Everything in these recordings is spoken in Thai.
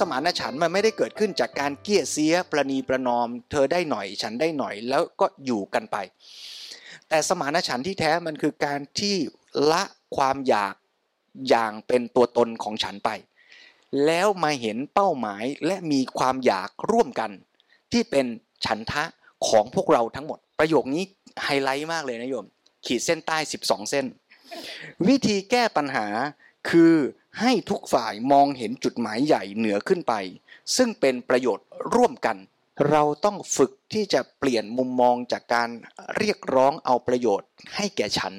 สมานฉันท์มันไม่ได้เกิดขึ้นจากการเกี้ยเสียประนีประนอม เธอได้หน่อยฉันได้หน่อยแล้วก็อยู่กันไป แต่สมานฉันท์ที่แท้มันคือการที่ละความอยากอย่างเป็นตัวตนของฉันไป แล้วมาเห็นเป้าหมายและมีความอยากร่วมกัน ที่เป็นฉันทะของพวกเราทั้งหมด ประโยคนี้ไฮไลท์มากเลยนะโยม ขีดเส้นใต้ 12 เส้น วิธีแก้ปัญหาคือ ให้ทุกฝ่ายมองเห็นจุดหมายใหญ่เหนือขึ้นไป ซึ่งเป็นประโยชน์ร่วมกัน เราต้องฝึกที่จะเปลี่ยนมุมมองจากการเรียกร้องเอาประโยชน์ให้แก่ฉัน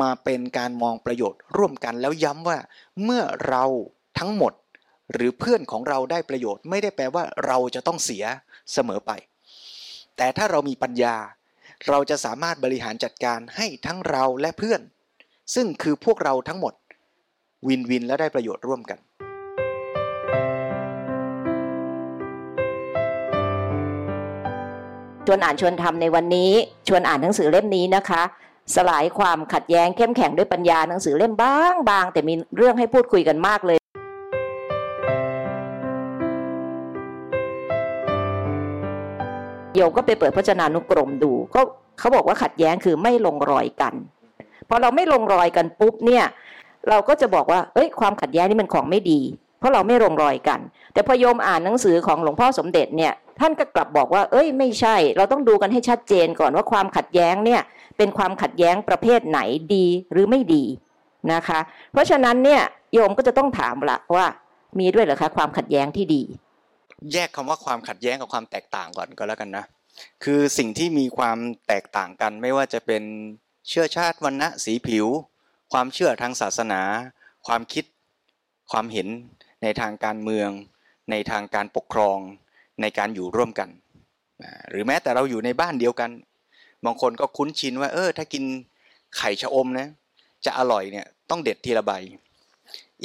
มาเป็นการมองประโยชน์ร่วมกันแล้วย้ำว่า เมื่อเราทั้งหมด หรือเพื่อนของเราได้ประโยชน์ ไม่ได้แปลว่าเราจะต้องเสียเสมอไป แต่ถ้าเรามีปัญญา เราจะสามารถบริหารจัดการให้ทั้งเราและเพื่อน ซึ่งคือพวกเราทั้งหมด วินวินและได้ประโยชน์ร่วมกัน ชวนอ่านชวนทำในวันนี้ ชวนอ่านหนังสือเล่มนี้นะคะ สลายความขัดแย้งเข้มแข็งด้วยปัญญาหนังสือเล่มบางบางแต่มีเรื่องให้พูดคุยกันมากเลย โยมก็ไปเปิดพจนานุกรมดูก็เขาบอกว่าขัดแย้งคือไม่ลงรอยกันพอเราไม่ลงรอยกันปุ๊บเนี่ย เราก็จะบอกว่า เอ้ย ความขัดแย้งนี่มันของไม่ดี เพราะเราไม่ลงรอยกัน แต่พอโยมอ่านหนังสือของหลวงพ่อสมเด็จเนี่ย ท่านก็กลับบอกว่า เอ้ย ไม่ใช่ เราต้องดูกันให้ชัดเจนก่อนว่าความขัดแย้งเนี่ย เป็นความขัดแย้งประเภทไหนดีหรือไม่ดีนะคะ เพราะฉะนั้นเนี่ยโยมก็จะต้องถามละว่า มีด้วยเหรอคะความขัดแย้งที่ดี แยกคำว่าความขัดแย้งกับความแตกต่างก่อนก็แล้วกันนะ คือสิ่งที่มีความแตกต่างกันไม่ว่าจะเป็นเชื้อชาติวรรณะสีผิว ความเชื่อทางศาสนา ความคิด ความเห็นในทางการเมือง ในทางการปกครอง ในการอยู่ร่วมกัน หรือแม้แต่เราอยู่ในบ้านเดียวกัน บางคนก็คุ้นชินว่า เออ ถ้ากินไข่ชะอมนะ จะอร่อยเนี่ยต้องเด็ดทีละใบ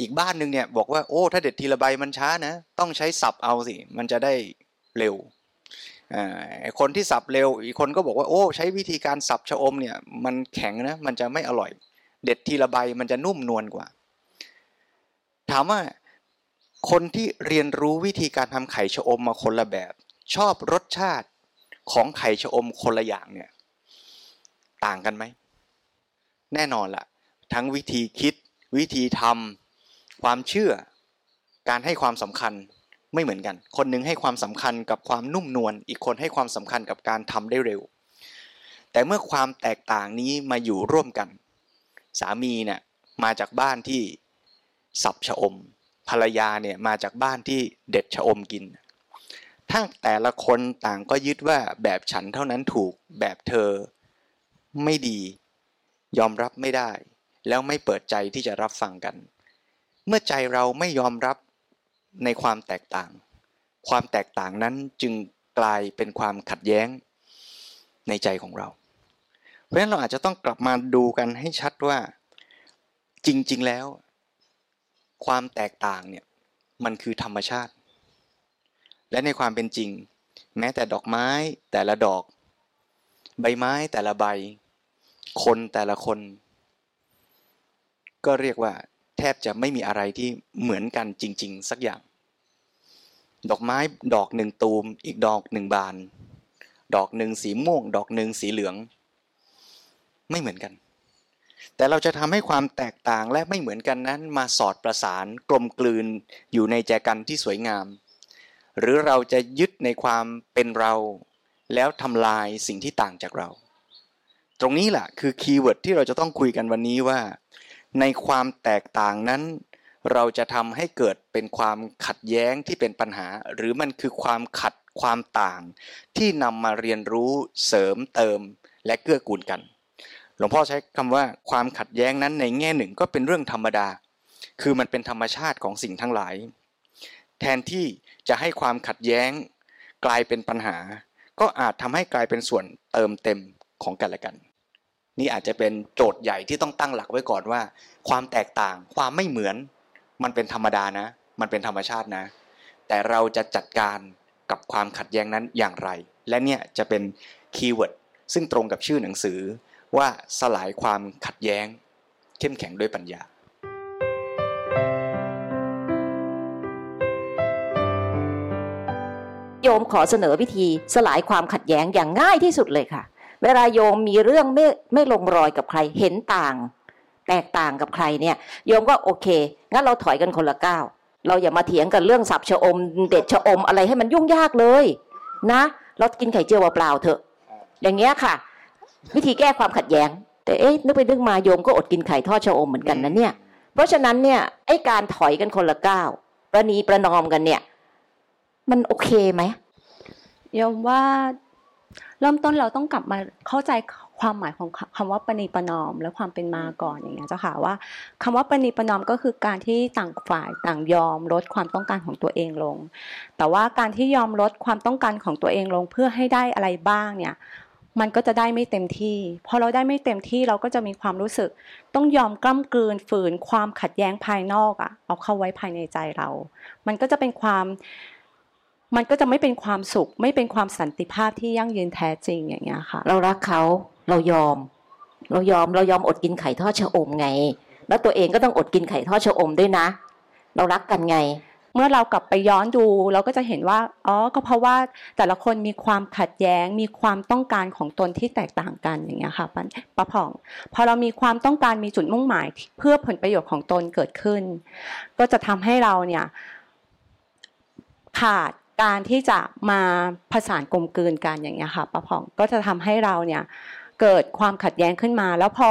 อีกบ้านหนึ่งเนี่ยบอกว่า โอ้ ถ้าเด็ดทีละใบมันช้านะ ต้องใช้สับเอาสิ มันจะได้เร็วคนที่สับเร็ว อีกคนก็บอกว่า โอ้ ใช้วิธีการสับชะอมเนี่ย มันแข็งนะ มันจะไม่อร่อย เด็ดทีละใบมันจะนุ่มนวลกว่า ถามว่าคนที่เรียนรู้วิธีการทำไข่ชะอมมาคนละแบบ ชอบรสชาติของไข่ชะอมคนละอย่างเนี่ย ต่างกันไหม แน่นอนละ่ะ ทั้งวิธีคิด วิธีทำความเชื่อ การให้ความสำคัญไม่เหมือนกัน คนหนึ่งให้ความสำคัญกับความนุ่มนวลอีกคนให้ความสำคัญกับการทำได้เร็ว แต่เมื่อความแตกต่างนี้มาอยู่ร่วมกัน สามีเนี่ยมาจากบ้านที่สับชะอม ภรรยาเนี่ยมาจากบ้านที่เด็ดชะอมกินถ้าแต่ละคนต่างก็ยึดว่าแบบฉันเท่านั้นถูกแบบเธอไม่ดี ยอมรับไม่ได้ แล้วไม่เปิดใจที่จะรับฟังกัน เมื่อใจเราไม่ยอมรับในความแตกต่าง ความแตกต่างนั้นจึงกลายเป็นความขัดแย้งในใจของเรา เพราะฉะนั้นเราอาจจะต้องกลับมาดูกันให้ชัดว่า จริง ๆ แล้ว ความแตกต่างเนี่ยมันคือธรรมชาติ และในความเป็นจริง แม้แต่ดอกไม้ แต่ละดอก ใบไม้แต่ละใบ คนแต่ละคน ก็เรียกว่า แทบจะไม่มีอะไรที่เหมือนกันจริง ๆ สักอย่าง ดอกไม้ดอกหนึ่งตูม อีกดอกหนึ่งบาน ดอกหนึ่งสีม่วง ดอกหนึ่งสีเหลือง ไม่เหมือนกัน แต่เราจะทำให้ความแตกต่างและไม่เหมือนกันนั้นมาสอดประสานกลมกลืนอยู่ในแจกันที่สวยงาม หรือเราจะยึดในความเป็นเรา แล้วทำลายสิ่งที่ต่างจากเรา ตรงนี้แหละคือ keyword ที่เราจะต้องคุยกันวันนี้ว่า ในความแตกต่างนั้นเราจะทำให้เกิดเป็นความขัดแย้งที่เป็นปัญหา หรือมันคือความขัดความต่าง ที่นำมาเรียนรู้เสริมเติมและเกื้อกูลกัน หลวงพ่อใช้คำว่าความขัดแย้งนั้นในแง่หนึ่งก็เป็นเรื่องธรรมดา คือมันเป็นธรรมชาติของสิ่งทั้งหลาย แทนที่จะให้ความขัดแย้ง กลายเป็นปัญหา ก็อาจทำให้กลายเป็นส่วนเติมเต็มของกันและกัน นี่อาจจะเป็นโจทย์ใหญ่ที่ต้องตั้งหลักไว้ก่อนว่า ความแตกต่างความไม่เหมือน มันเป็นธรรมดานะ มันเป็นธรรมชาตินะ แต่เราจะจัดการกับความขัดแย้งนั้นอย่างไร และเนี่ยจะเป็น keyword ซึ่งตรงกับชื่อหนังสือ ว่าสลายความขัดแย้ง เข้มแข็งด้วยปัญญา โยมขอเสนอวิธีสลายความขัดแย้งอย่างง่ายที่สุดเลยค่ะ เวลาโยมมีเรื่องไม่ไม่ลงรอยกับใครเห็นต่าง แตกต่างกับใครเนี่ย โยมก็โอเค งั้นเราถอยกันคนละก้าวเราอย่ามาเถียงกันเรื่องสับชะอม เด็ดชะอมอะไรให้มันยุ่งยากเลย นะ เรากินไข่เจียวเปล่าๆเถอะ อย่างเงี้ยค่ะ วิธีแก้ความขัดแย้ง แต่เอ๊ะนึกไปนึกมาโยมก็อดกินไข่ทอดชะอมเหมือนกันนะเนี่ย เพราะฉะนั้นเนี่ยไอ้การถอยกันคนละก้าวประนีประนอมกันเนี่ย มันโอเคไหมยมว่าเริ่มต้นเราต้องกลับมาเข้าใจความหมายของคำว่าปณีประนอม และความเป็นมาก่อนอย่างเงี้ยเจ้าค่ะว่าคำว่าปณีประนอมก็คือการที่ต่างฝ่ายต่างยอมลดความต้องการของตัวเองลง แต่ว่าการที่ยอมลดความต้องการของตัวเองลงเพื่อให้ได้อะไรบ้างเนี่ย มันก็จะได้ไม่เต็มที่ พอเราได้ไม่เต็มที่เราก็จะมีความรู้สึก ต้องยอมกล้ำกลืนฝืนความขัดแย้งภายนอกอะเอาเข้าไว้ภายในใจเรา มันก็จะเป็นความ มันก็จะไม่เป็นความสุข ไม่เป็นความสันติภาพที่ยั่งยืนแท้จริงอย่างเงี้ยค่ะ เรารักเขาเรายอม เรายอมเรายอมอดกินไข่ทอดชะอมไง แล้วตัวเองก็ต้องอดกินไข่ทอดชะอมด้วยนะ เรารักกันไง เมื่อเรากลับไปย้อนดู เราก็จะเห็นว่าอ๋อก็เพราะว่าแต่ละคนมีความขัดแย้ง มีความต้องการของตนที่แตกต่างกันอย่างเงี้ยค่ะป้าผ่องพอเรามีความต้องการมีจุดมุ่งหมาย เพื่อผลประโยชน์ของตนเกิดขึ้น ก็จะทำให้เราเนี่ยขาดการที่จะมาผสานกลมกลืนกันอย่างเงี้ยค่ะป้าผ่องก็จะทำให้เราเนี่ย เกิดความขัดแย้งขึ้นมา แล้วพอ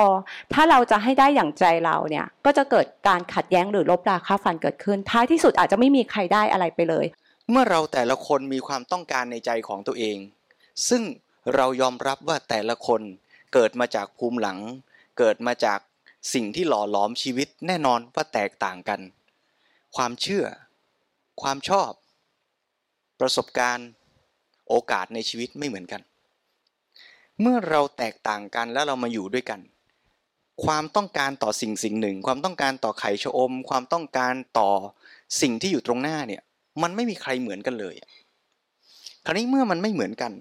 ถ้าเราจะให้ได้อย่างใจเราเนี่ยก็จะเกิดการขัดแย้งหรือลบราค่าฟันเกิดขึ้น ท้ายที่สุดอาจจะไม่มีใครได้อะไรไปเลย เมื่อเราแต่ละคนมีความต้องการในใจของตัวเอง ซึ่งเรายอมรับว่าแต่ละคนเกิดมาจากภูมิหลัง เกิดมาจากสิ่งที่หล่อหลอมชีวิตแน่นอนว่าแตกต่างกัน ความเชื่อ ความชอบ ประสบการณ์ โอกาสในชีวิตไม่เหมือนกัน เมื่อเราแตกต่างกันแล้วเรามาอยู่ด้วยกัน ความต้องการต่อสิ่งสิ่งหนึ่ง ความต้องการต่อไข่ชะอม ความต้องการต่อสิ่งที่อยู่ตรงหน้าเนี่ย มันไม่มีใครเหมือนกันเลยคราวนี้เมื่อมันไม่เหมือนกัน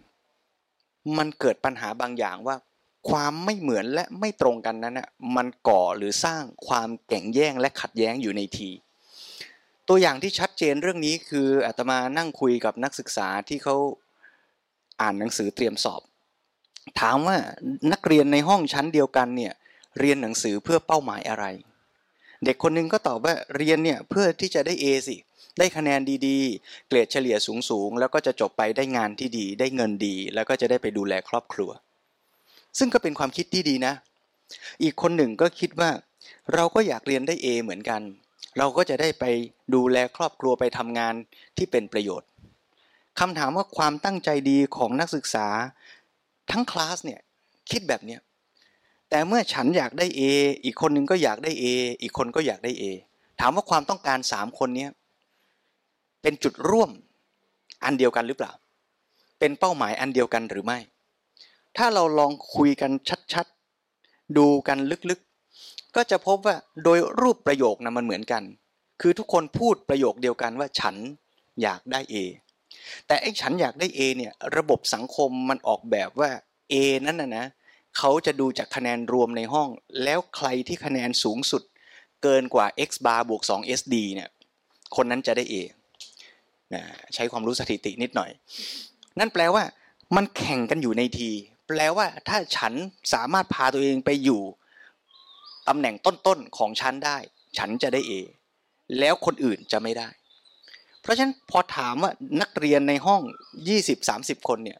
มันเกิดปัญหาบางอย่างว่า ความไม่เหมือนและไม่ตรงกันนั้นน่ะมันก่อหรือสร้างความแข่งแย่งและขัดแย้งอยู่ในที ตัวอย่างที่ชัดเจนเรื่องนี้คืออาตมานั่งคุยกับนักศึกษาที่เขาอ่านหนังสือเตรียมสอบ ถามว่านักเรียนในห้องชั้นเดียวกันเนี่ยเรียนหนังสือเพื่อเป้าหมายอะไร เด็กคนนึงก็ตอบว่าเรียนเนี่ยเพื่อที่จะได้ A สิ ได้คะแนนดีๆ เกรดเฉลี่ยสูงๆ แล้วก็จะจบไปได้งานที่ดี ได้เงินดี แล้วก็จะได้ไปดูแลครอบครัว ซึ่งก็เป็นความคิดที่ดีนะ อีกคนหนึ่งก็คิดว่า เราก็อยากเรียนได้ A เหมือนกัน เราก็จะได้ไปดูแลครอบครัวไปทำงานที่เป็นประโยชน์คำถามว่าความตั้งใจดีของนักศึกษา ทั้งคลาสเนี่ยคิดแบบเนี้ยแต่เมื่อฉันอยากได้ A อีกคนนึงก็อยากได้ A อีกคนก็อยากได้ A ถามว่าความต้องการสามคนนี้เป็นจุดร่วมอันเดียวกันหรือเปล่า เป็นเป้าหมายอันเดียวกันหรือไม่ ถ้าเราลองคุยกันชัดๆ ดูกันลึกก็จะพบว่าโดยรูปประโยคนะมันเหมือนกัน คือทุกคนพูดประโยคเดียวกันว่าฉันอยากได้ A แต่ไอ้ฉันอยากได้ A เนี่ยระบบสังคมมันออกแบบว่า A นั่นนะนะเขาจะดูจากคะแนนรวมในห้อง แล้วใครที่คะแนนสูงสุด เกินกว่า x bar บวก2 sd เนี่ยคนนั้นจะได้ A นะใช้ความรู้สถิตินิดหน่อย นั่นแปลว่า มันแข่งกันอยู่ในที แปลว่าถ้าฉันสามารถพาตัวเองไปอยู่ตำแหน่งต้นๆของฉันได้ ฉันจะได้เอแล้วคนอื่นจะไม่ได้ เพราะฉะนั้นพอถามว่านักเรียนในห้อง 20-30 คนเนี่ย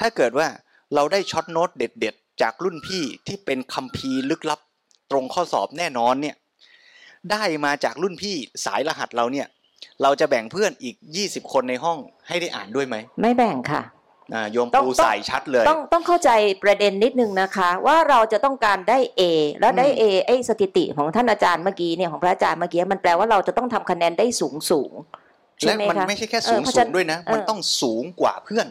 ถ้าเกิดว่าเราได้ช็อตโน้ตเด็ด ๆ จากรุ่นพี่ที่เป็นคัมภีร์ลึกลับ ตรงข้อสอบแน่นอนเนี่ยได้มาจากรุ่นพี่สายรหัสเราเนี่ยเราจะแบ่งเพื่อนอีก 20 คนในห้องให้ได้อ่านด้วยไหม ไม่แบ่งค่ะโยมปูใส่ชัดเลย ต้องต้องเข้าใจประเด็นนิดนึงนะคะ ว่าเราจะต้องการได้ A แล้วได้ A ไอ้สถิติของท่านอาจารย์เมื่อกี้เนี่ยของพระอาจารย์เมื่อกี้มันแปลว่าเราจะต้องทำคะแนนได้สูงสูงใช่ และไหมมันคะไม่ใช่แค่เอสูองเพราะสูฉะงด้วยนะเออมันต้องสูงกว่าเพื่อน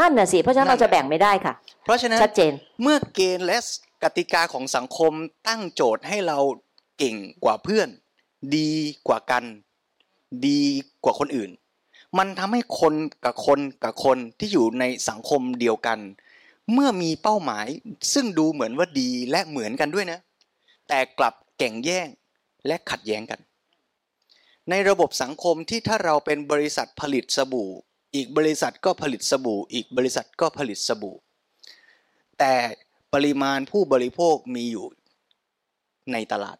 นั่นน่ะสิเพราะฉะนั้นนั่เรานจะแบ่งไม่ได้ค่ะ เพราะฉะนั้นชัดเจนเมื่อเกณฑ์และกติกาของสังคมตั้งโจทย์ให้เราเก่งกว่าเพื่อน ดีกว่ากัน ดีกว่าคนอื่น มันทำให้คนกับคนกับคนที่อยู่ในสังคมเดียวกัน เมื่อมีเป้าหมายซึ่งดูเหมือนว่าดีและเหมือนกันด้วยนะ แต่กลับแก่งแย่งและขัดแย้งกัน ในระบบสังคมที่ถ้าเราเป็นบริษัทผลิตสบู่ อีกบริษัทก็ผลิตสบู่ อีกบริษัทก็ผลิตสบู่ แต่ปริมาณผู้บริโภคมีอยู่ในตลาด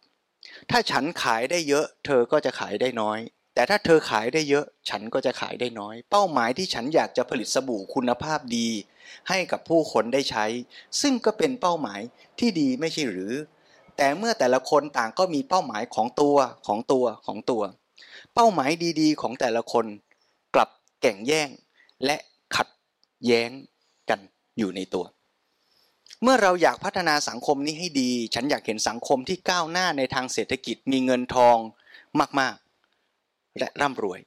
ถ้าฉันขายได้เยอะ เธอก็จะขายได้น้อย แต่ถ้าเธอขายได้เยอะ ฉันก็จะขายได้น้อย เป้าหมายที่ฉันอยากจะผลิตสบู่คุณภาพดี ให้กับผู้คนได้ใช้ ซึ่งก็เป็นเป้าหมายที่ดีไม่ใช่หรือ แต่เมื่อแต่ละคนต่างก็มีเป้าหมายของตัวของตัวของตัว เป้าหมายดีๆ ของแต่ละคนกลับแก่งแย่ง และขัดแย้งกันอยู่ในตัว เมื่อเราอยากพัฒนาสังคมนี้ให้ดี ฉันอยากเห็นสังคมที่ก้าวหน้าในทางเศรษฐกิจมีเงินทองมากๆ และร่ำรวย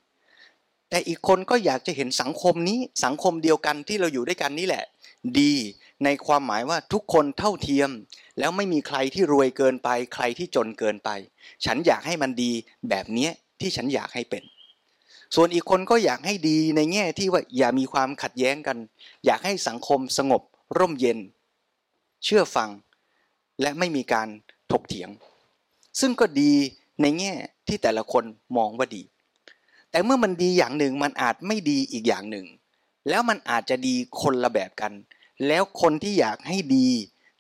แต่อีกคนก็อยากจะเห็นสังคมนี้สังคมเดียวกันที่เราอยู่ด้วยกันนี่แหละ ดีในความหมายว่าทุกคนเท่าเทียม แล้วไม่มีใครที่รวยเกินไป ใครที่จนเกินไป ฉันอยากให้มันดีแบบนี้ ที่ฉันอยากให้เป็น ส่วนอีกคนก็อยากให้ดีในแง่ที่ว่าอย่ามีความขัดแย้งกัน อยากให้สังคมสงบ ร่มเย็น เชื่อฟัง และไม่มีการถกเถียง ซึ่งก็ดีในแง่ที่แต่ละคนมองว่าดี แต่เมื่อมันดีอย่างหนึ่งมันอาจไม่ดีอีกอย่างหนึ่ง แล้วมันอาจจะดีคนละแบบกัน แล้วคนที่อยากให้ดี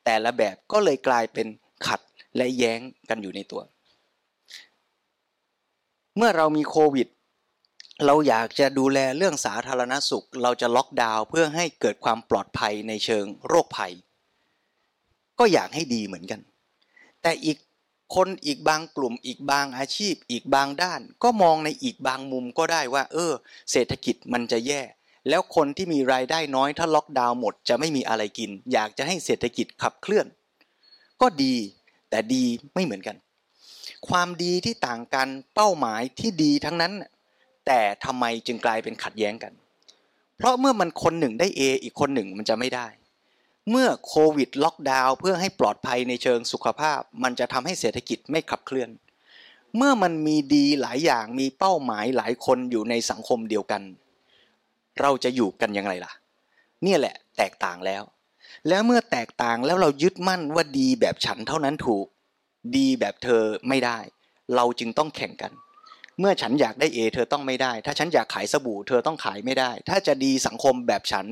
แต่ละแบบก็เลยกลายเป็นขัดและแย้งกันอยู่ในตัว เมื่อเรามีโควิด เราอยากจะดูแลเรื่องสาธารณสุข เราจะล็อกดาวน์เพื่อให้เกิดความปลอดภัยในเชิงโรคภัย ก็อยากให้ดีเหมือนกัน แต่อีกคนอีกบางกลุ่มอีกบางอาชีพ อีกบางด้าน ก็มองในอีกบางมุมก็ได้ว่า เออ เศรษฐกิจมันจะแย่ แล้วคนที่มีรายได้น้อยถ้าล็อกดาวน์หมดจะไม่มีอะไรกิน อยากจะให้เศรษฐกิจขับเคลื่อน ก็ดีแต่ดีไม่เหมือนกัน ความดีที่ต่างกันเป้าหมายที่ดีทั้งนั้น แต่ทำไมจึงกลายเป็นขัดแย้งกัน เพราะเมื่อมันคนหนึ่งได้ A อีกคนหนึ่งมันจะไม่ได้ เมื่อโควิดล็อกดาวน์เพื่อให้ปลอดภัยในเชิงสุขภาพ มันจะทำให้เศรษฐกิจไม่ขับเคลื่อน เมื่อมันมีดีหลายอย่างมีเป้าหมายหลายคนอยู่ในสังคมเดียวกัน เราจะอยู่กันยังไงล่ะ เนี่ยแหละแตกต่างแล้ว แล้วเมื่อแตกต่างแล้วเรายึดมั่นว่าดีแบบฉันเท่านั้นถูก ดีแบบเธอไม่ได้ เราจึงต้องแข่งกัน เมื่อฉันอยากได้เอเธอต้องไม่ได้ ถ้าฉันอยากขายสบู่เธอต้องขายไม่ได้ ถ้าจะดีสังคมแบบฉัน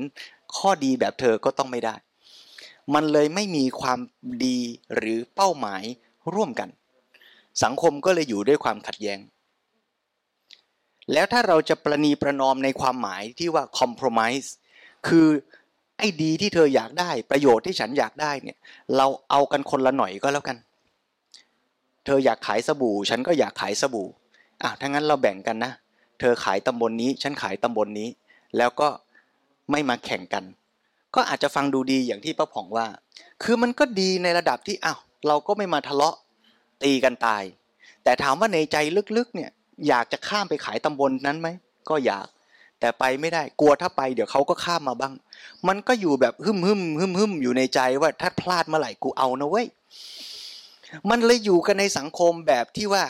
ข้อดีแบบเธอก็ต้องไม่ได้ มันเลยไม่มีความดีหรือเป้าหมายร่วมกัน สังคมก็เลยอยู่ด้วยความขัดแย้ง แล้วถ้าเราจะประนีประนอมในความหมายที่ว่า compromise คือไอ้ดีที่เธออยากได้ประโยชน์ที่ฉันอยากได้เนี่ย เราเอากันคนละหน่อยก็แล้วกัน เธออยากขายสบู่ ฉันก็อยากขายสบู่อะถ้างั้นเราแบ่งกันนะ เธอขายตำบลนนี้ ฉันขายตำบลนนี้ แล้วก็ไม่มาแข่งกัน ก็อาจจะฟังดูดีอย่างที่ป้าผ่องว่า คือมันก็ดีในระดับที่อ้าวเราก็ไม่มาทะเลาะตีกันตาย แต่ถามว่าในใจลึกๆ เนี่ยอยากจะข้ามไปขายตำบลนั้นไหม ก็อยาก แต่ไปไม่ได้ กลัวถ้าไปเดี๋ยวเขาก็ข้ามมาบ้าง มันก็อยู่แบบหึมหึมหึมหึมอยู่ในใจว่าถ้าพลาดเมื่อไหร่กูเอานะเว้ย มันเลยอยู่กันในสังคมแบบที่ว่า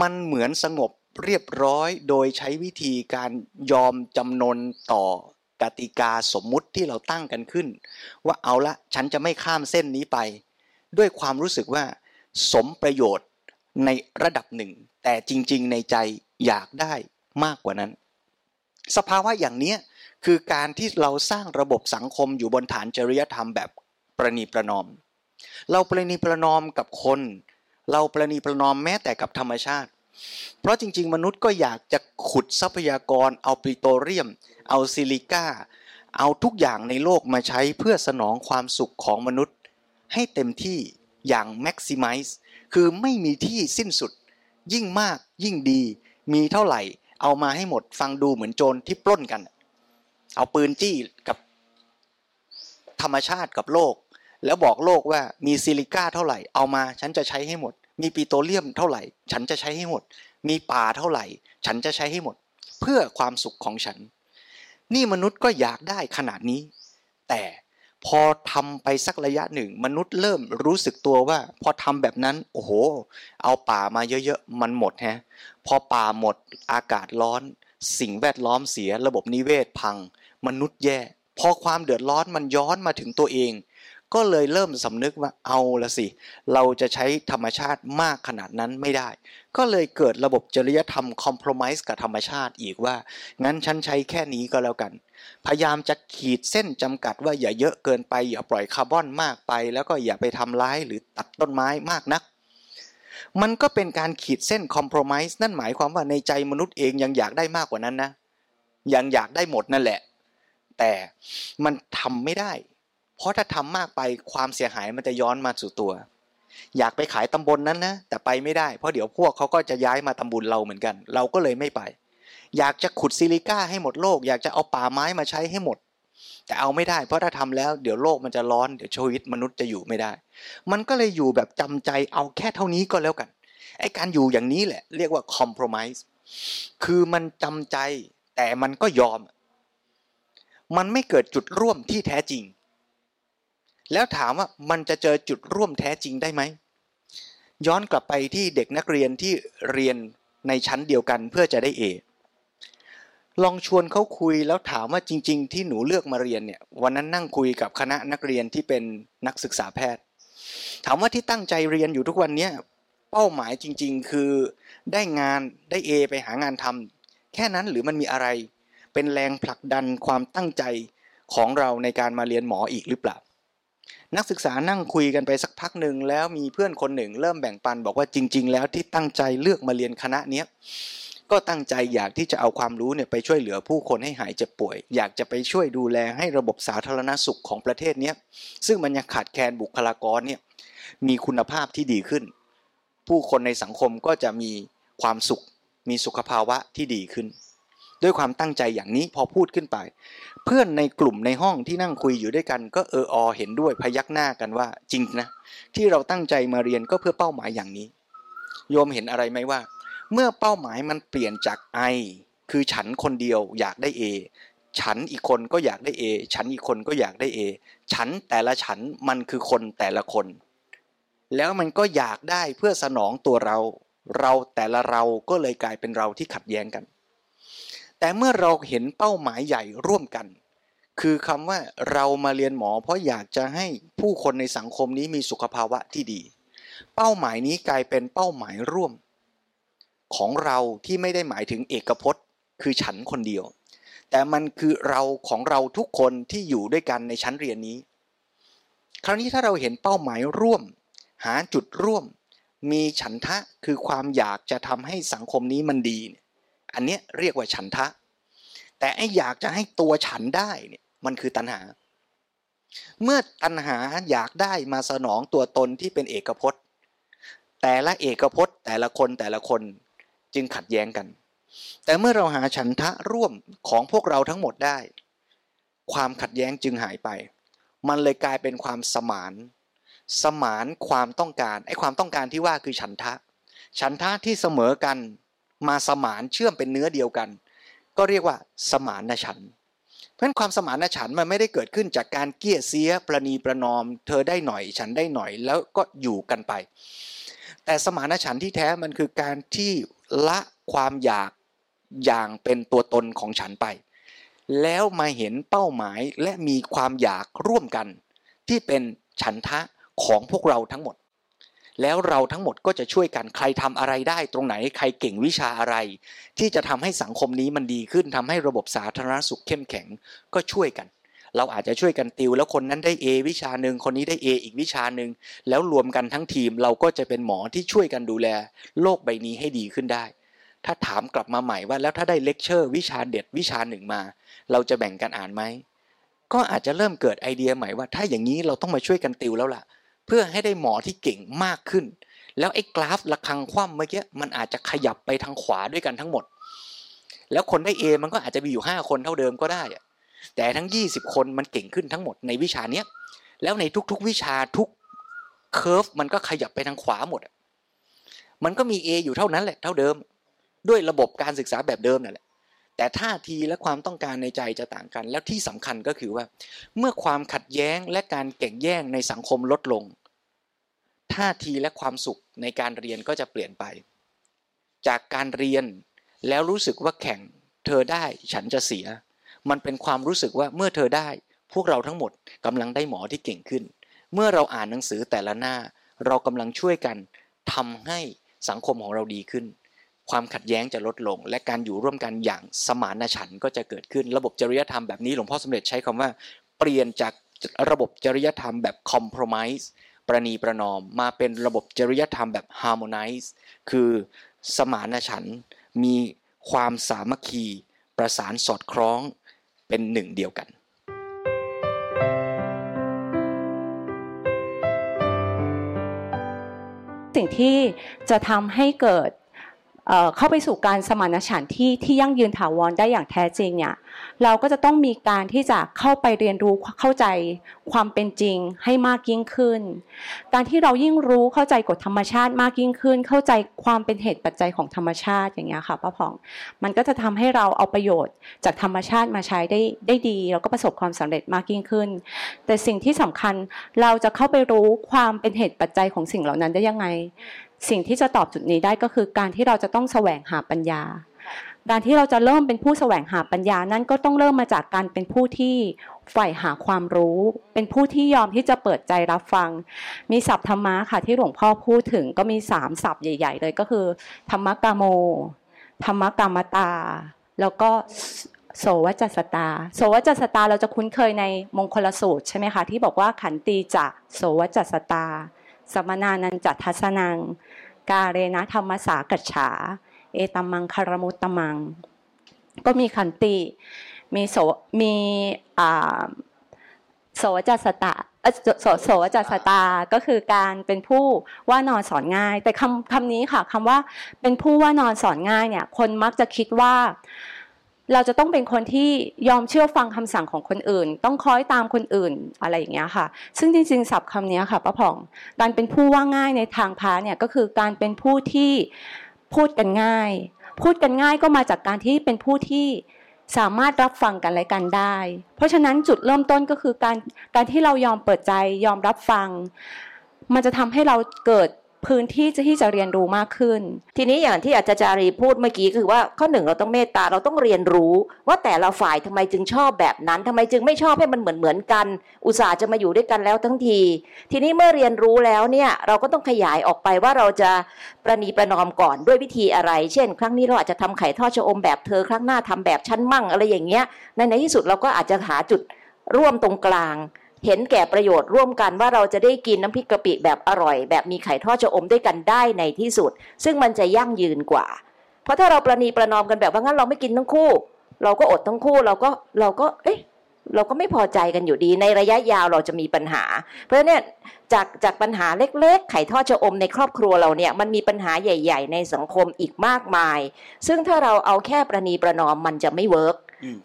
มันเหมือนสงบเรียบร้อยโดยใช้วิธีการยอมจำนนต่อกติกาสมมุติที่เราตั้งกันขึ้น ว่าเอาละฉันจะไม่ข้ามเส้นนี้ไป ด้วยความรู้สึกว่า สมประโยชน์ในระดับหนึ่ง แต่จริง ๆ ในใจอยากได้มากกว่านั้น สภาวะอย่างนี้คือการที่เราสร้างระบบสังคมอยู่บนฐานจริยธรรมแบบประนีประนอม เราประนีประนอมกับคน เราประนีประนอมแม้แต่กับธรรมชาติ เพราะจริง ๆ มนุษย์ก็อยากจะขุดทรัพยากร เอาปิโตรเลียม เอาซิลิก้า เอาทุกอย่างในโลกมาใช้เพื่อสนองความสุขของมนุษย์ ให้เต็มที่อย่าง maximize คือไม่มีที่สิ้นสุด ยิ่งมากยิ่งดี มีเท่าไหร่ เอามาให้หมดฟังดูเหมือนโจรที่ปล้นกัน เอาปืนจี้กับธรรมชาติกับโลก แล้วบอกโลกว่ามีซิลิก้าเท่าไหร่เอามาฉันจะใช้ให้หมด มีปิโตรเลียมเท่าไหร่ ฉันจะใช้ให้หมด มีป่าเท่าไหร่ ฉันจะใช้ให้หมด เพื่อความสุขของฉัน นี่มนุษย์ก็อยากได้ขนาดนี้ แต่พอทำไปสักระยะหนึ่ง มนุษย์เริ่มรู้สึกตัวว่า พอทำแบบนั้น โอ้โห เอาป่ามาเยอะๆ มันหมดฮะพอป่าหมดอากาศร้อน สิ่งแวดล้อมเสียระบบนิเวศพัง มนุษย์แย่ พอความเดือดร้อนมันย้อนมาถึงตัวเอง ก็เลยเริ่มสำนึกว่าเอาละสิ เราจะใช้ธรรมชาติมากขนาดนั้นไม่ได้ ก็เลยเกิดระบบจริยธรรมคอมเพลมไส์กับธรรมชาติอีกว่า งั้นฉันใช้แค่นี้ก็แล้วกัน พยายามจะขีดเส้นจำกัดว่าอย่าเยอะเกินไป อย่าปล่อยคาร์บอนมากไป แล้วก็อย่าไปทำร้ายหรือตัดต้นไม้มากนักมันก็เป็นการขีดเส้นคอมเพลมไส์นั่นหมายความว่าในใจมนุษย์เองยังอยากได้มากกว่านั้นนะยังอยากได้หมดนั่นแหละ แต่มันทำไม่ได้ ราะถ้าทำมากไปความเสียหายมันจะย้อนมาสู่ตัว อยากไปขายตำบลนนั้นนะแต่ไปไม่ได้ เพราะเดี๋ยวพวกเขาก็จะย้ายมาตำบลเราเหมือนกัน เราก็เลยไม่ไป อยากจะขุดซิลิก้าให้หมดโลก อยากจะเอาป่าไม้มาใช้ให้หมด แต่เอาไม่ได้ เพราะถ้าทำแล้วเดี๋ยวโลกมันจะร้อนเดี๋ยวชีวิตมนุษย์จะอยู่ไม่ได้ มันก็เลยอยู่แบบจำใจเอาแค่เท่านี้ก็แล้วกันไอการอยู่อย่างนี้แหละ เรียกว่าคอมเพลมไ s ์คือมันจำใจแต่มันก็ยอม มันไม่เกิดจุดร่วมที่แท้จริง แล้วถามว่ามันจะเจอจุดร่วมแท้จริงได้ไหม ย้อนกลับไปที่เด็กนักเรียนที่เรียนในชั้นเดียวกันเพื่อจะได้เอลองชวนเขาคุยแล้วถามว่าจริง ๆ ที่หนูเลือกมาเรียนเนี่ยวันนั้นนั่งคุยกับคณะนักเรียนที่เป็นนักศึกษาแพทย์ ถามว่าที่ตั้งใจเรียนอยู่ทุกวันเนี้ยเป้าหมายจริง ๆ คือได้งานได้เอไปหางานทำแค่นั้นหรือมันมีอะไร เป็นแรงผลักดันความตั้งใจของเราในการมาเรียนหมออีกหรือเปล่า นักศึกษานั่งคุยกันไปสักพักหนึ่งแล้วมีเพื่อนคนหนึ่ง เริ่มแบ่งปัน บอกว่าจริง ๆ แล้วที่ตั้งใจเลือกมาเรียนคณะเนี้ยก็ตั้งใจอยากที่จะเอาความรู้เนี่ยไปช่วยเหลือผู้คนให้หายเจ็บป่วย อยากจะไปช่วยดูแลให้ระบบสาธารณสุขของประเทศเนี้ยซึ่งมันยังขาดแคลนบุคลากรเนี่ยมีคุณภาพที่ดีขึ้น ผู้คนในสังคมก็จะมีความสุข มีสุขภาวะที่ดีขึ้น ด้วยความตั้งใจอย่างนี้พอพูดขึ้นไป เพื่อนในกลุ่มในห้องที่นั่งคุยอยู่ด้วยกัน ก็เอออเห็นด้วยพยักหน้ากันว่าจริงนะที่เราตั้งใจมาเรียนก็เพื่อเป้าหมายอย่างนี้ โยมเห็นอะไรไหมว่า เมื่อเป้าหมายมันเปลี่ยนจากไอคือฉันคนเดียวอยากได้เอฉันอีกคนก็อยากได้เอฉันอีกคนก็อยากได้เอฉันแต่ละฉันมันคือคนแต่ละคน แล้วมันก็อยากได้เพื่อสนองตัวเรา เราแต่ละเราก็เลยกลายเป็นเราที่ขัดแย้งกัน แต่เมื่อเราเห็นเป้าหมายใหญ่ร่วมกัน คือคำว่าเรามาเรียนหมอ เพราะอยากจะให้ผู้คนในสังคมนี้มีสุขภาวะที่ดี เป้าหมายนี้กลายเป็นเป้าหมายร่วม ของเราที่ไม่ได้หมายถึงเอกพจน์ คือฉันคนเดียว แต่มันคือเราของเราทุกคนที่อยู่ด้วยกันในชั้นเรียนนี้ คราวนี้ถ้าเราเห็นเป้าหมายร่วม หาจุดร่วม มีฉันทะคือความอยากจะทำให้สังคมนี้มันดี อันนี้เรียกว่าฉันทะ แต่ไอ้อยากจะให้ตัวฉันได้เนี่ยมันคือตัณหา เมื่อตัณหาอยากได้มาสนองตัวตนที่เป็นเอกพจน์ แต่ละเอกพจน์แต่ละคนแต่ละคนจึงขัดแย้งกัน แต่เมื่อเราหาฉันทะร่วมของพวกเราทั้งหมดได้ ความขัดแย้งจึงหายไป มันเลยกลายเป็นความสมาน สมานความต้องการไอ้ความต้องการที่ว่าคือฉันทะ ฉันทะที่เสมอกัน มาสมานเชื่อมเป็นเนื้อเดียวกัน ก็เรียกว่าสมานฉันเพราะฉะนั้นความสมานฉันมันไม่ได้เกิดขึ้นจากการเกี้ยเสียประนีประนอม เธอได้หน่อยฉันได้หน่อยแล้วก็อยู่กันไป แต่สมานฉันที่แท้มันคือการที่ละความอยากอย่างเป็นตัวตนของฉันไป แล้วมาเห็นเป้าหมายและมีความอยากร่วมกัน ที่เป็นฉันทะของพวกเราทั้งหมด แล้วเราทั้งหมดก็จะช่วยกันใครทำอะไรได้ ตรงไหนใครเก่งวิชาอะไร ที่จะทำให้สังคมนี้มันดีขึ้นทำให้ระบบสาธารณสุขเข้มแข็งก็ช่วยกัน เราอาจจะช่วยกันติว แล้วคนนั้นได้ A วิชาหนึ่งคนนี้ได้ A อีกวิชาหนึ่งแล้วรวมกันทั้งทีม เราก็จะเป็นหมอที่ช่วยกันดูแล โลกใบนี้ให้ดีขึ้นได้ ถ้าถามกลับมาใหม่ว่าแล้วถ้าได้เลคเชอร์วิชาเด็ดวิชาหนึ่งมา เราจะแบ่งกันอ่านไหมก็อาจจะเริ่มเกิดไอเดียใหม่ว่าถ้าอย่างนี้เราต้องมาช่วยกันติวแล้วล่ะ เพื่อให้ได้หมอที่เก่งมากขึ้น แล้วไอ้กราฟระฆังคว่ำเมื่อกี้มันอาจจะขยับไปทางขวาด้วยกันทั้งหมด แล้วคนได้ A มันก็อาจจะมีอยู่ 5 คนเท่าเดิมก็ได้ แต่ทั้ง 20 คนมันเก่งขึ้นทั้งหมดในวิชาเนี้ยแล้วในทุกๆวิชาทุกเคอร์ฟมันก็ขยับไปทางขวาหมดมันก็มี A อยู่เท่านั้นแหละเท่าเดิม ด้วยระบบการศึกษาแบบเดิมนั่นแหละ แต่ท่าทีและความต้องการในใจจะต่างกัน แล้วที่สำคัญก็คือว่า เมื่อความขัดแย้งและการแข่งแย่งในสังคมลดลง ท่าทีและความสุขในการเรียนก็จะเปลี่ยนไป จากการเรียนแล้วรู้สึกว่าแข่ง เธอได้ฉันจะเสีย มันเป็นความรู้สึกว่าเมื่อเธอได้ พวกเราทั้งหมดกำลังได้หมอที่เก่งขึ้น เมื่อเราอ่านหนังสือแต่ละหน้า เรากำลังช่วยกันทำให้สังคมของเราดีขึ้น ความขัดแย้งจะลดลง และการอยู่ร่วมกันอย่างสมานฉันท์ก็จะเกิดขึ้นระบบจริยธรรมแบบนี้หลวงพ่อสมเด็จใช้คำว่า เปลี่ยนจากระบบจริยธรรมแบบ compromise ประนีประนอม มาเป็นระบบจริยธรรมแบบ harmonize คือสมานฉันท์มีความสามัคคีประสานสอดคล้องเป็นหนึ่งเดียวกันสิ่งที่จะทำให้เกิด เข้าไปสู่การสมานฉันท์ที่ที่ยั่งยืนถาวรได้อย่างแท้จริงเนี่ยเราก็จะต้องมีการที่จะเข้าไปเรียนรู้เข้าใจความเป็นจริงให้มากยิ่งขึ้น การที่เรายิ่งรู้เข้าใจกฎธรรมชาติมากยิ่งขึ้น เข้าใจความเป็นเหตุปัจจัยของธรรมชาติอย่างเงี้ยค่ะป้าผ่อง มันก็จะทำให้เราเอาประโยชน์จากธรรมชาติมาใช้ได้ได้ดี แล้วก็ประสบความสำเร็จมากยิ่งขึ้น แต่สิ่งที่สำคัญเราจะเข้าไปรู้ความเป็นเหตุปัจจัยของสิ่งเหล่านั้นได้ยังไงสิ่งที่จะตอบจุดนี้ได้ก็คือการที่เราจะต้องแสวงหาปัญญา การที่เราจะเริ่มเป็นผู้แสวงหาปัญญานั้นก็ต้องเริ่มมาจากการเป็นผู้ที่ใฝ่หาความรู้ เป็นผู้ที่ยอมที่จะเปิดใจรับฟัง มีศัพท์ธรรมะค่ะที่หลวงพ่อพูดถึงก็มีสามศัพท์ใหญ่ ๆ เลยก็คือ ธรรมกาโม ธรรมกามตา แล้วก็โสวจัสตา โสวจัสตาเราจะคุ้นเคยในมงคลสูตรใช่ไหมคะที่บอกว่าขันตีจะโสวจัสตา สมนานันจัตทัสนัง กาเรนะธรรมสากัจฉา เอตัมมังคารมุตตมัง ก็มีขันติ มีโสมีโสวจัสตาเอ่อโสโสโสวจัสตา ก็คือการเป็นผู้ว่านอนสอนง่าย แต่คำคำนี้ค่ะคำว่าเป็นผู้ว่านอนสอนง่ายเนี่ย คนมักจะคิดว่า เราจะต้องเป็นคนที่ยอมเชื่อฟังคำสั่งของคนอื่น ต้องคอยตามคนอื่นอะไรอย่างเงี้ยค่ะ ซึ่งจริงๆศัพท์คำนี้ค่ะป้าผ่อง การเป็นผู้ว่าง่ายในทางพระเนี่ยก็คือการเป็นผู้ที่พูดกันง่าย พูดกันง่ายก็มาจากการที่เป็นผู้ที่สามารถรับฟังกันและกันได้ เพราะฉะนั้นจุดเริ่มต้นก็คือการการที่เรายอมเปิดใจยอมรับฟัง มันจะทำให้เราเกิด พื้นที่ที่จะเรียนรู้มากขึ้น ทีนี้อย่างที่อาจารย์จารีพูดเมื่อกี้คือว่าข้อหนึ่งเราต้องเมตตาเราต้องเรียนรู้ ว่าแต่ละฝ่ายทำไมจึงชอบแบบนั้นทำไมจึงไม่ชอบให้มันเหมือนเหมือนกัน อุตส่าห์จะมาอยู่ด้วยกันแล้วทั้งที ทีนี้เมื่อเรียนรู้แล้วเนี่ยเราก็ต้องขยายออกไปว่าเราจะประนีประนอมก่อนด้วยวิธีอะไร เช่น ครั้งนี้เราอาจจะทำไข่ทอดชะอมแบบเธอครั้งหน้าทำแบบชั้นมั่งอะไรอย่างเงี้ยในในที่สุดเราก็อาจจะหาจุดร่วมตรงกลาง เห็นแก่ประโยชน์ร่วมกันว่าเราจะได้กินน้ำพริกกะปิแบบอร่อย แบบมีไข่ทอดชะอมด้วยกันได้ในที่สุด ซึ่งมันจะยั่งยืนกว่า เพราะถ้าเราประนีประนอมกันแบบว่างั้นเราไม่กินทั้งคู่ เราก็อดทั้งคู่เราก็เราก็เอ๊ะเราก็ไม่พอใจกันอยู่ดีในระยะยาวเราจะมีปัญหา เพราะฉะนั้นเนี่ยจากจากปัญหาเล็กๆ ไข่ทอดชะอมในครอบครัวเราเนี่ยมันมีปัญหาใหญ่ ๆ ในสังคมอีกมากมาย ซึ่งถ้าเราเอาแค่ประนีประนอมมันจะไม่เวิร์ก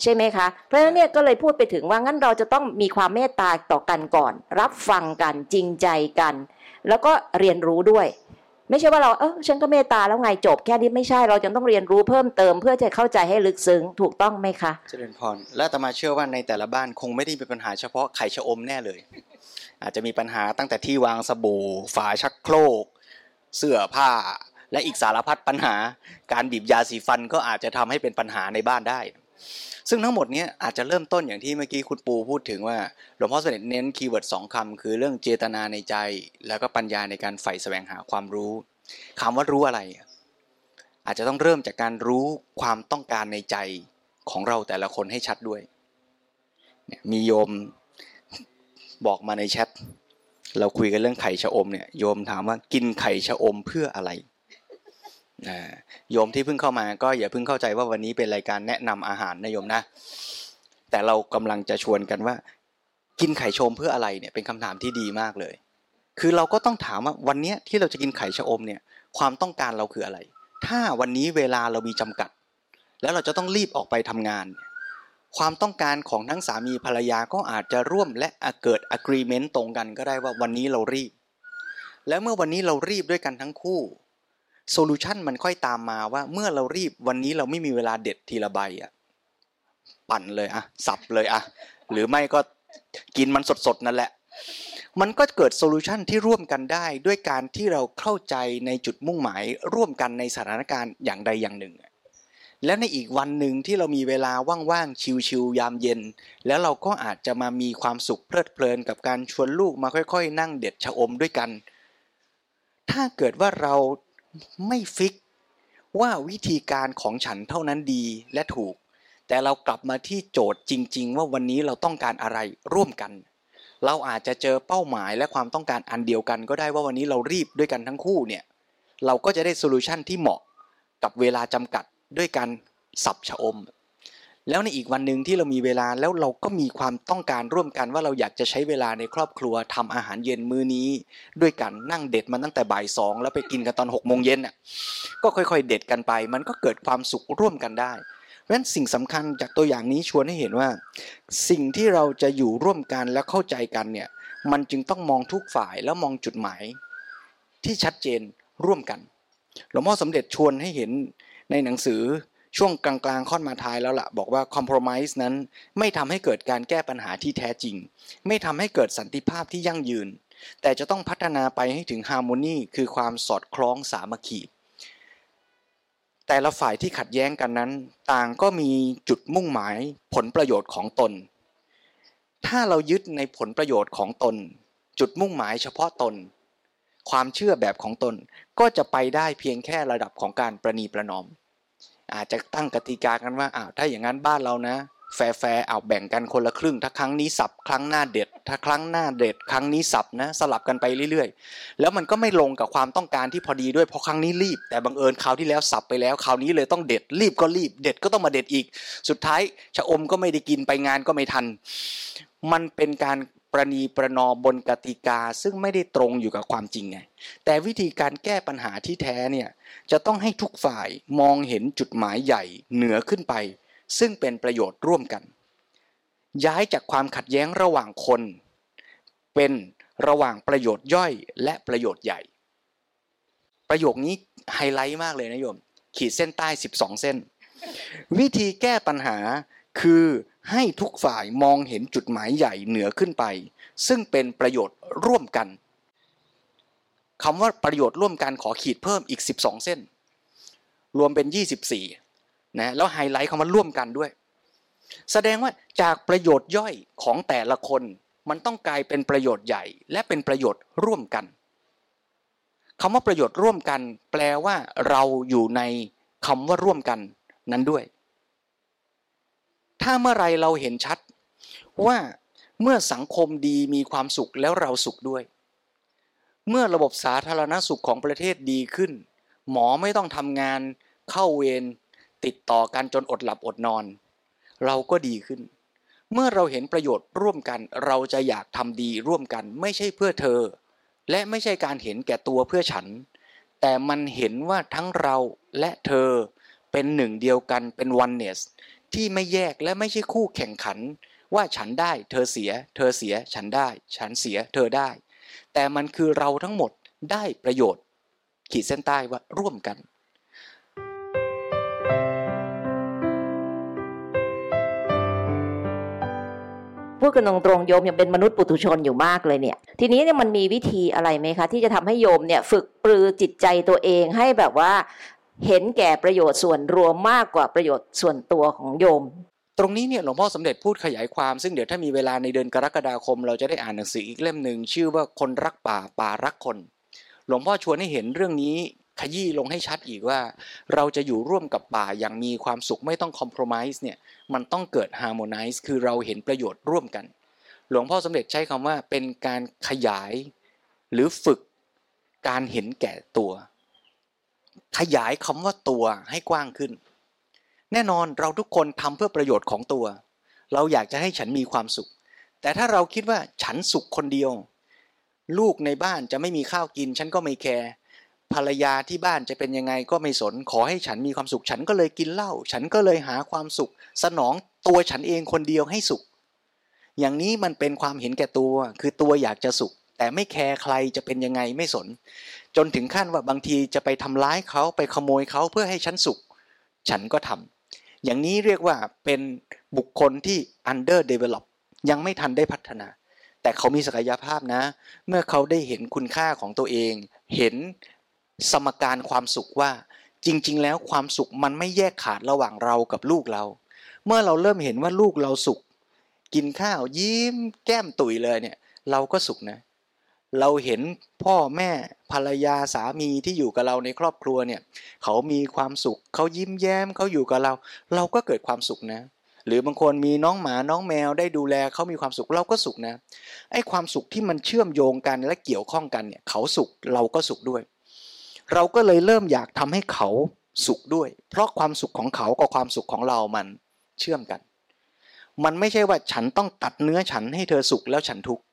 ใช่ไหมคะ เพราะฉะนั้นเนี่ยก็เลยพูดไปถึงว่างั้นเราจะต้องมีความเมตตาต่อกันก่อน รับฟังกันจริงใจกัน แล้วก็เรียนรู้ด้วย ไม่ใช่ว่าเราเออฉันก็เมตตาแล้วไงจบ แค่นี้ไม่ใช่เราจะต้องเรียนรู้เพิ่มเติม เพื่อจะเข้าใจให้ลึกซึ้งถูกต้องไหมคะเจริญพรและอาตมาเชื่อว่าในแต่ละบ้านคงไม่ได้มีปัญหาเฉพาะไข่ชะอมแน่เลย อาจจะมีปัญหาตั้งแต่ที่วางสบู่ฝาชักโครก เสื้อผ้าและอีกสารพัดปัญหา การบีบยาสีฟันก็อาจจะทำให้เป็นปัญหาในบ้านได้ ซึ่งทั้งหมดนี้อาจจะเริ่มต้นอย่างที่เมื่อกี้คุณปูพูดถึงว่าหลวงพ่อสมเด็จเน้น keyword สองคำคือเรื่องเจตนาในใจ แล้วก็ปัญญาในการใฝ่แสวงหาความรู้คำว่ารู้อะไร อาจจะต้องเริ่มจากการรู้ความต้องการในใจของเราแต่ละคนให้ชัดด้วย มีโยมบอกมาในแชทเราคุยกันเรื่องไข่ชะอมเนี่ยโยมถามว่ากินไข่ชะอมเพื่ออะไร โยมที่เพิ่งเข้ามาก็อย่าเพิ่งเข้าใจว่าวันนี้เป็นรายการแนะนำอาหารนะโยมนะ แต่เรากำลังจะชวนกันว่า กินไข่ชมเพื่ออะไรเนี่ยเป็นคำถามที่ดีมากเลย คือเราก็ต้องถามว่าวันนี้ที่เราจะกินไข่ชะอมเนี่ยความต้องการเราคืออะไร ถ้าวันนี้เวลาเรามีจำกัด แล้วเราจะต้องรีบออกไปทำงาน ความต้องการของทั้งสามีภรรยาก็อาจจะร่วมและเกิด agreement ตรงกันก็ได้ว่าวันนี้เรารีบ แล้วเมื่อวันนี้เรารีบด้วยกันทั้งคู่ โซลูชันมันค่อยตามมาว่าเมื่อเรารีบวันนี้เราไม่มีเวลาเด็ดทีละใบอะปั่นเลยอะสับเลยอะหรือไม่ก็กินมันสดๆนั่นแหละ มันก็เกิด solution ที่ร่วมกันได้ด้วยการที่เราเข้าใจในจุดมุ่งหมายร่วมกันในสถานการณ์อย่างใดอย่างหนึ่ง และในอีกวันหนึ่งที่เรามีเวลาว่างๆชิวๆยามเย็น แล้วเราก็อาจจะมามีความสุขเพลิดเพลินกับการชวนลูกมาค่อย ๆ นั่งเด็ดชะอมด้วยกัน ถ้าเกิดว่าเรา ไม่ fix ว่าวิธีการของฉันเท่านั้นดีและถูก แต่เรากลับมาที่โจทย์จริง ๆ ว่าวันนี้เราต้องการอะไรร่วมกัน เราอาจจะเจอเป้าหมายและความต้องการอันเดียวกัน ก็ได้ว่าวันนี้เรารีบด้วยกันทั้งคู่เนี่ยเราก็จะได้ solution ที่เหมาะกับเวลาจำกัดด้วยการสับชะอม แล้วในอีกวันหนึ่งที่เรามีเวลาแล้วเราก็มีความต้องการร่วมกันว่าเราอยากจะใช้เวลาในครอบครัวทำอาหารเย็นมื้อนี้ ด้วยกันนั่งเด็ดมันตั้งแต่บ่ายสองแล้วไปกินกันตอนหกโมงเย็นน่ะก็ค่อยๆ เด็ดกันไป มันก็เกิดความสุขร่วมกันได้เพราะฉะนั้นสิ่งสำคัญจากตัวอย่างนี้ชวนให้เห็นว่า สิ่งที่เราจะอยู่ร่วมกันและเข้าใจกันเนี่ยมันจึงต้องมองทุกฝ่ายแล้วมองจุดหมาย ที่ชัดเจนร่วมกัน หลวงพ่อสมเด็จชวนให้เห็นในหนังสือ ช่วงกลางๆ ค่อนมาท้ายแล้วละ่ะ บอกว่าคอมเพลมไ s e นั้น ไม่ทำให้เกิดการแก้ปัญหาที่แท้จริง ไม่ทำให้เกิดสันติภาพที่ยั่งยืน แต่จะต้องพัฒนาไปให้ถึง harmony คือความสอดคล้องสามัคคีแต่ละฝ่ายที่ขัดแย้งกันนั้น ต่างก็มีจุดมุ่งหมายผลประโยชน์ของตน ถ้าเรายึดในผลประโยชน์ของตน จุดมุ่งหมายเฉพาะตน ความเชื่อแบบของตนก็จะไปได้เพียงแค่ระดับของการประนีประนอม อาจจะตั้งกติกากันว่าอ้าวถ้าอย่างนั้นบ้านเรานะ fair fair เอาแบ่งกันคนละครึ่ง ถ้าครั้งนี้สับครั้งหน้าเด็ด ถ้าครั้งหน้าเด็ด ครั้งนี้สับนะ สลับกันไปเรื่อยๆ แล้วมันก็ไม่ลงกับความต้องการที่พอดีด้วยเพราะครั้งนี้รีบ แต่บังเอิญคราวที่แล้วสับไปแล้วคราวนี้เลยต้องเด็ดรีบก็รีบ เด็ดก็ต้องมาเด็ดอีก สุดท้ายชะอมก็ไม่ได้กินไปงานก็ไม่ทัน มันเป็นการ ประนีประนอมบนกติกาซึ่งไม่ได้ตรงอยู่กับความจริงไง แต่วิธีการแก้ปัญหาที่แท้เนี่ยจะต้องให้ทุกฝ่ายมองเห็นจุดหมายใหญ่เหนือขึ้นไป ซึ่งเป็นประโยชน์ร่วมกัน ย้ายจากความขัดแย้งระหว่างคน เป็นระหว่างประโยชน์ย่อยและประโยชน์ใหญ่ ประโยคนี้ไฮไลท์มากเลยนะโยม ขีดเส้นใต้ 12 เส้น วิธีแก้ปัญหา คือให้ทุกฝ่ายมองเห็นจุดหมายใหญ่เหนือขึ้นไป ซึ่งเป็นประโยชน์ร่วมกันคำว่าประโยชน์ร่วมกันขอขีดเพิ่มอีก 12 เส้น รวมเป็น 24นะแล้วไฮไลท์คำว่าร่วมกันด้วย แสดงว่าจากประโยชน์ย่อยของแต่ละคน มันต้องกลายเป็นประโยชน์ใหญ่ และเป็นประโยชน์ร่วมกันคำว่าประโยชน์ร่วมกัน แปลว่าเราอยู่ในคำว่าร่วมกันนั้นด้วย ถ้าเมื่อไรเราเห็นชัด ว่าเมื่อสังคมดีมีความสุขแล้วเราสุขด้วย เมื่อระบบสาธารณสุขของประเทศดีขึ้น หมอไม่ต้องทำงานเข้าเวรติดต่อกันจนอดหลับอดนอน เราก็ดีขึ้น เมื่อเราเห็นประโยชน์ร่วมกันเราจะอยากทำดีร่วมกันไม่ใช่เพื่อเธอ และไม่ใช่การเห็นแก่ตัวเพื่อฉัน แต่มันเห็นว่าทั้งเราและเธอเป็นหนึ่งเดียวกันเป็นวันเนส ที่ไม่แยกและไม่ใช่คู่แข่งขัน ว่าฉันได้ เธอเสีย เธอเสีย ฉันได้ ฉันเสีย เธอได้ แต่มันคือเราทั้งหมดได้ประโยชน์ ขีดเส้นใต้ว่าร่วมกันพูดกันตรงๆโยมยังเป็นมนุษย์ปุถุชนอยู่มากเลยเนี่ย ทีนี้เนี่ยมันมีวิธีอะไรไหมคะ ที่จะทำให้โยมเนี่ยฝึกปรือจิตใจตัวเองให้แบบว่า เห็นแก่ประโยชน์ส่วนรวมมากกว่าประโยชน์ส่วนตัวของโยม ตรงนี้เนี่ยหลวงพ่อสมเด็จพูดขยายความซึ่งเดี๋ยวถ้ามีเวลาในเดือนกรกฎาคม เราจะได้อ่านหนังสืออีกเล่มหนึ่งชื่อว่าคนรักป่าป่ารักคน หลวงพ่อชวนให้เห็นเรื่องนี้ขยี้ลงให้ชัดอีกว่า เราจะอยู่ร่วมกับป่าอย่างมีความสุขไม่ต้อง compromise เนี่ยมันต้องเกิด harmonize คือเราเห็นประโยชน์ร่วมกัน หลวงพ่อสมเด็จใช้คำว่าเป็นการขยาย หรือฝึกการเห็นแก่ตัว ขยายคำว่าตัวให้กว้างขึ้น แน่นอนเราทุกคนทำเพื่อประโยชน์ของตัว เราอยากจะให้ฉันมีความสุข แต่ถ้าเราคิดว่าฉันสุขคนเดียว ลูกในบ้านจะไม่มีข้าวกิน ฉันก็ไม่แคร์ภรรยาที่บ้านจะเป็นยังไงก็ไม่สน ขอให้ฉันมีความสุข ฉันก็เลยกินเหล้าฉันก็เลยหาความสุข สนองตัวฉันเองคนเดียวให้สุข อย่างนี้มันเป็นความเห็นแก่ตัว คือตัวอยากจะสุข แต่ไม่แคร์ใครจะเป็นยังไงไม่สน จนถึงขั้นว่าบางทีจะไปทำร้ายเขาไปขโมยเขาเพื่อให้ฉันสุข ฉันก็ทำอย่างนี้เรียกว่าเป็นบุคคลที่ under develop ยังไม่ทันได้พัฒนา แต่เขามีศักยภาพนะ เมื่อเขาได้เห็นคุณค่าของตัวเอง เห็นสมการความสุขว่าจริง ๆ แล้วความสุขมันไม่แยกขาดระหว่างเรากับลูกเรา เมื่อเราเริ่มเห็นว่าลูกเราสุข กินข้าวยิ้มแก้มตุ๋ยเลยเนี่ย เราก็สุขนะ เราเห็นพ่อแม่ภรรยาสามีที่อยู่กับเราในครอบครัวเนี่ยเขามีความสุขเขายิ้มแย้มเขาอยู่กับเรา เราก็เกิดความสุขนะ หรือบางคนมีน้องหมาน้องแมวได้ดูแลเขามีความสุขเราก็สุขนะไอ้ความสุขที่มันเชื่อมโยงกันและเกี่ยวข้องกันเนี่ยเขาสุขเราก็สุขด้วย เราก็เลยเริ่มอยากทำให้เขาสุขด้วย เพราะความสุขของเขากับความสุขของเรามันเชื่อมกัน มันไม่ใช่ว่าฉันต้องตัดเนื้อฉันให้เธอสุขแล้วฉันทุกข์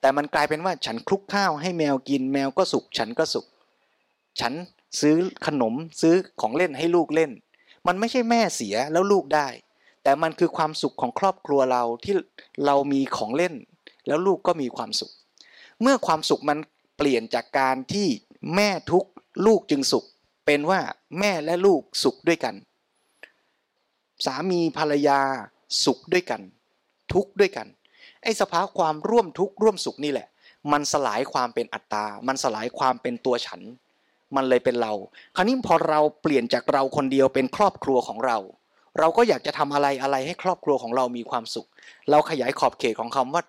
แต่มันกลายเป็นว่าฉันคลุกข้าวให้แมวกินแมวก็สุข ฉันก็สุข ฉันซื้อขนมซื้อของเล่นให้ลูกเล่น มันไม่ใช่แม่เสียแล้วลูกได้ แต่มันคือความสุขของครอบครัวเราที่เรามีของเล่น แล้วลูกก็มีความสุข เมื่อความสุขมันเปลี่ยนจากการที่แม่ทุกลูกจึงสุข เป็นว่าแม่และลูกสุขด้วยกัน สามีภรรยาสุขด้วยกัน ทุกข์ด้วยกัน ไอ้สภาวะความร่วมทุกข์ร่วมสุขนี่แหละ มันสลายความเป็นอัตตา มันสลายความเป็นตัวฉัน มันเลยเป็นเรา คราวนี้พอเราเปลี่ยนจากเราคนเดียวเป็นครอบครัวของเรา เราก็อยากจะทำอะไรอะไรให้ครอบครัวของเรามีความสุข เราขยายขอบเขตของคำว่า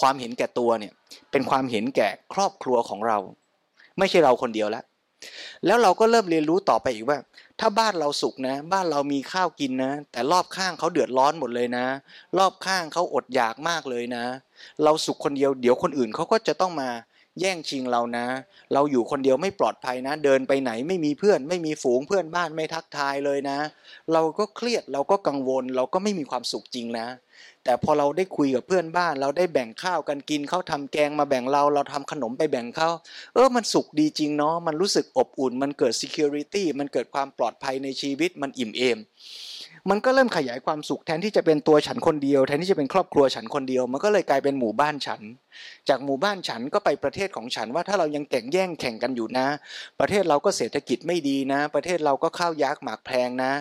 ความเห็นแก่ตัวเนี่ย เป็นความเห็นแก่ครอบครัวของเรา ไม่ใช่เราคนเดียวแล้ว แล้วเราก็เริ่มเรียนรู้ต่อไปอีกว่า ถ้าบ้านเราสุขนะ บ้านเรามีข้าวกินนะ แต่รอบข้างเขาเดือดร้อนหมดเลยนะ รอบข้างเขาอดอยากมากเลยนะ เราสุขคนเดียวเดี๋ยวคนอื่นเขาก็จะต้องมา แย่งชิงเรานะ เราอยู่คนเดียวไม่ปลอดภัยนะ เดินไปไหนไม่มีเพื่อน ไม่มีฝูงเพื่อนบ้านไม่ทักทายเลยนะ เราก็เครียดเราก็กังวล เราก็ไม่มีความสุขจริงนะ แต่พอเราได้คุยกับเพื่อนบ้าน เราได้แบ่งข้าวกันกินเขาทำแกงมาแบ่งเรา เราทำขนมไปแบ่งเขาเออมันสุขดีจริงเนาะมันรู้สึกอบอุ่น มันเกิด security มันเกิดความปลอดภัยในชีวิตมันอิ่มเอม มันก็เริ่มขยายความสุขแทนที่จะเป็นตัวฉันคนเดียว แทนที่จะเป็นครอบครัวฉันคนเดียว มันก็เลยกลายเป็นหมู่บ้านฉัน จากหมู่บ้านฉันก็ไปประเทศของฉันว่าถ้าเรายังแข่งแย่งแข่งกันอยู่นะ ประเทศเราก็เศรษฐกิจไม่ดีนะ ประเทศเราก็ข้าวยากหมากแพงนะ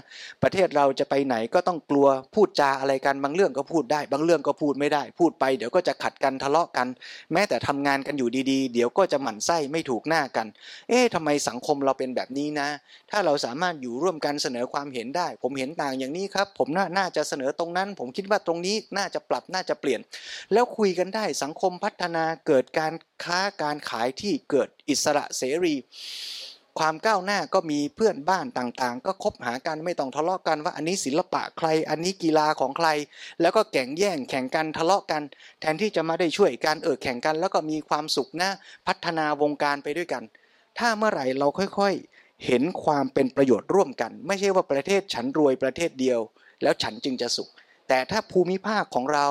ประเทศเราจะไปไหนก็ต้องกลัวพูดจาอะไรกันบางเรื่องก็พูดได้ บางเรื่องก็พูดไม่ได้ พูดไปเดี๋ยวก็จะขัดกันทะเลาะกัน แม้แต่ทำงานกันอยู่ดีๆ เดี๋ยวก็จะหมั่นไส้ไม่ถูกหน้ากัน เอ๊ะทำไมสังคมเราเป็นแบบนี้นะ ถ้าเราสามารถอยู่ร่วมกันเสนอความเห็นได้ ผมเห็นต่างอย่างนี้ครับผมน่าน่าจะเสนอตรงนั้น ผมคิดว่าตรงนี้น่าจะปรับน่าจะเปลี่ยน แล้วคุยกันได้สังคมพัฒนาเกิดการค้าการขายที่เกิดอิสระเสรี ความก้าวหน้าก็มีเพื่อนบ้านต่างๆ ก็คบหากันไม่ต้องทะเลาะกันว่าอันนี้ศิลปะใคร อันนี้กีฬาของใคร แล้วก็แข่งแย่งแข่งกันทะเลาะกัน แทนที่จะมาได้ช่วยกันเออแข่งกัน แล้วก็มีความสุขนะพัฒนาวงการไปด้วยกัน ถ้าเมื่อไหร่เราค่อยๆ เห็นความเป็นประโยชน์ร่วมกัน ไม่ใช่ว่าประเทศฉันรวยประเทศเดียว แล้วฉันจึงจะสุข แต่ถ้าภูมิภาคของเรา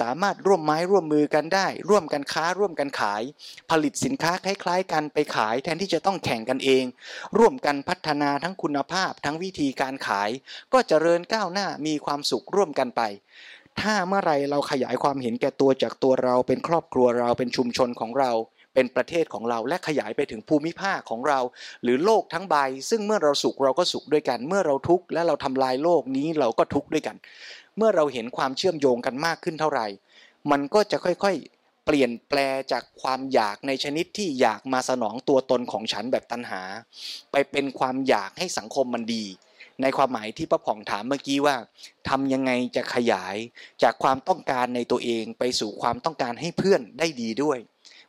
สามารถร่วมไม้ร่วมมือกันได้ ร่วมกันค้าร่วมกันขาย ผลิตสินค้าคล้ายๆ กันไปขาย แทนที่จะต้องแข่งกันเอง ร่วมกันพัฒนาทั้งคุณภาพ ทั้งวิธีการขาย ก็เจริญก้าวหน้ามีความสุขร่วมกันไปถ้าเมื่อไรเราขยายความเห็นแก่ตัวจากตัวเราเป็นครอบครัวเราเป็นชุมชนของเรา เป็นประเทศของเราและขยายไปถึงภูมิภาคของเรา หรือโลกทั้งใบ ซึ่งเมื่อเราสุขเราก็สุขด้วยกัน เมื่อเราทุกข์และเราทำลายโลกนี้เราก็ทุกข์ด้วยกัน เมื่อเราเห็นความเชื่อมโยงกันมากขึ้นเท่าไหร่ มันก็จะค่อยๆ เปลี่ยนแปลจากความอยากในชนิดที่อยากมาสนองตัวตนของฉันแบบตัณหา ไปเป็นความอยากให้สังคมมันดีในความหมายที่ป้าผ่องถามเมื่อกี้ว่าทำยังไงจะขยายจากความต้องการในตัวเองไปสู่ความต้องการให้เพื่อนได้ดีด้วย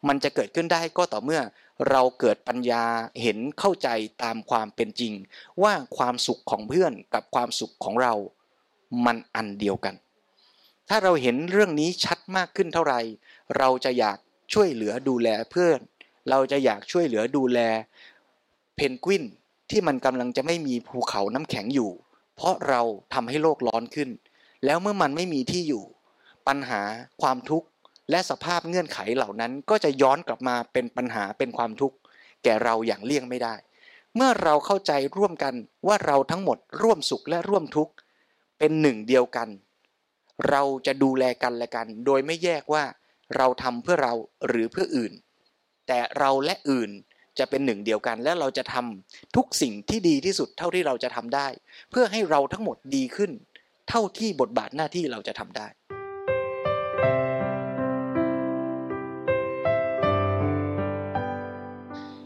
มันจะเกิดขึ้นได้ก็ต่อเมื่อ เราเกิดปัญญาเห็นเข้าใจตามความเป็นจริง ว่าความสุขของเพื่อนกับความสุขของเรา มันอันเดียวกัน ถ้าเราเห็นเรื่องนี้ชัดมากขึ้นเท่าไหร่เราจะอยากช่วยเหลือดูแลเพื่อน เราจะอยากช่วยเหลือดูแล เพนกวินที่มันกำลังจะไม่มีภูเขาน้ำแข็งอยู่ เพราะเราทำให้โลกร้อนขึ้น แล้วเมื่อมันไม่มีที่อยู่ ปัญหาความทุกข์ และสภาพเงื่อนไขเหล่านั้นก็จะย้อนกลับมาเป็นปัญหาเป็นความทุกข์แก่เราอย่างเลี่ยงไม่ได้ เมื่อเราเข้าใจร่วมกันว่าเราทั้งหมดร่วมสุขและร่วมทุกข์เป็นหนึ่งเดียวกัน เราจะดูแลกันและกัน โดยไม่แยกว่าเราทำเพื่อเราหรือเพื่ออื่น แต่เราและอื่นจะเป็นหนึ่งเดียวกัน และเราจะทำทุกสิ่งที่ดีที่สุดเท่าที่เราจะทำได้ เพื่อให้เราทั้งหมดดีขึ้น เท่าที่บทบาทหน้าที่เราจะทำได้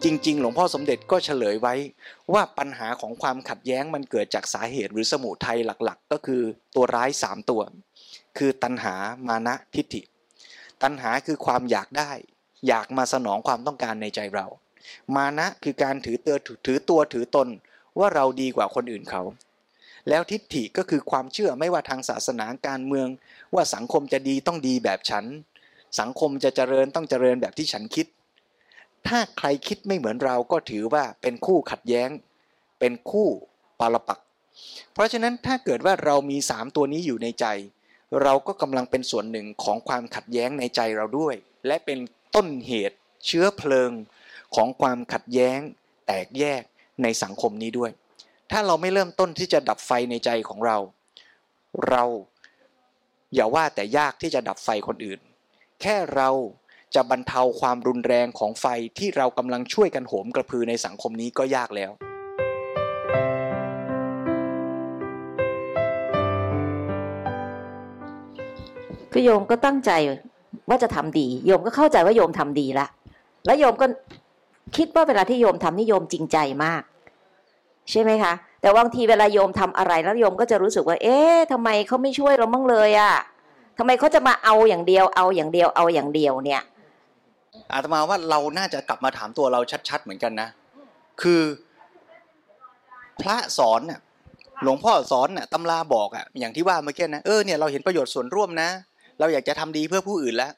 จริง ๆ หลวงพ่อสมเด็จก็เฉลยไว้ว่าปัญหาของความขัดแย้งมันเกิดจากสาเหตุหรือสมุทัยหลักๆ ก็คือตัวร้ายสามตัว คือตัณหามานะทิฏฐิ ตัณหาคือความอยากได้ อยากมาสนองความต้องการในใจเรา มานะคือการถือเตือถือตัวถือตนว่าเราดีกว่าคนอื่นเขา แล้วทิฏฐิก็คือความเชื่อไม่ว่าทางศาสนาการเมือง ว่าสังคมจะดีต้องดีแบบฉัน สังคมจะเจริญต้องเจริญแบบที่ฉันคิด ถ้าใครคิดไม่เหมือนเราก็ถือว่าเป็นคู่ขัดแย้ง เป็นคู่ปาลปัก เพราะฉะนั้นถ้าเกิดว่าเรามีสามตัวนี้อยู่ในใจ เราก็กำลังเป็นส่วนหนึ่งของความขัดแย้งในใจเราด้วย และเป็นต้นเหตุเชื้อเพลิงของความขัดแย้ง แตกแยกในสังคมนี้ด้วย ถ้าเราไม่เริ่มต้นที่จะดับไฟในใจของเรา เราอย่าว่าแต่ยากที่จะดับไฟคนอื่น แค่เรา จะบรรเทาความรุนแรงของไฟที่เรากำลังช่วยกันโหมกระพือในสังคมนี้ก็ยากแล้วคือโยมก็ตั้งใจว่าจะทำดี โยมก็เข้าใจว่าโยมทำดีละแล้วโยมก็คิดว่าเวลาที่โยมทำนี่โยมจริงใจมาก ใช่ไหมคะ แต่บางทีเวลาโยมทำอะไรแล้วโยมก็จะรู้สึกว่า เอ๊ะทำไมเขาไม่ช่วยเราบ้างเลยอะ่ะทำไมเขาจะมาเอาอย่างเดียวเอาอย่างเดียวเอาอย่างเดียวเนี่ย อาตมาว่าเราน่าจะกลับมาถามตัวเราชัด ๆ เหมือนกันนะ คือ พระสอนน่ะหลวงพ่อสอนน่ะตำราบอกอะอย่างที่ว่าเมื่อกี้นะเออเนี่ยเราเห็นประโยชน์ส่วนร่วมนะ เราอยากจะทำดีเพื่อผู้อื่นแล้ว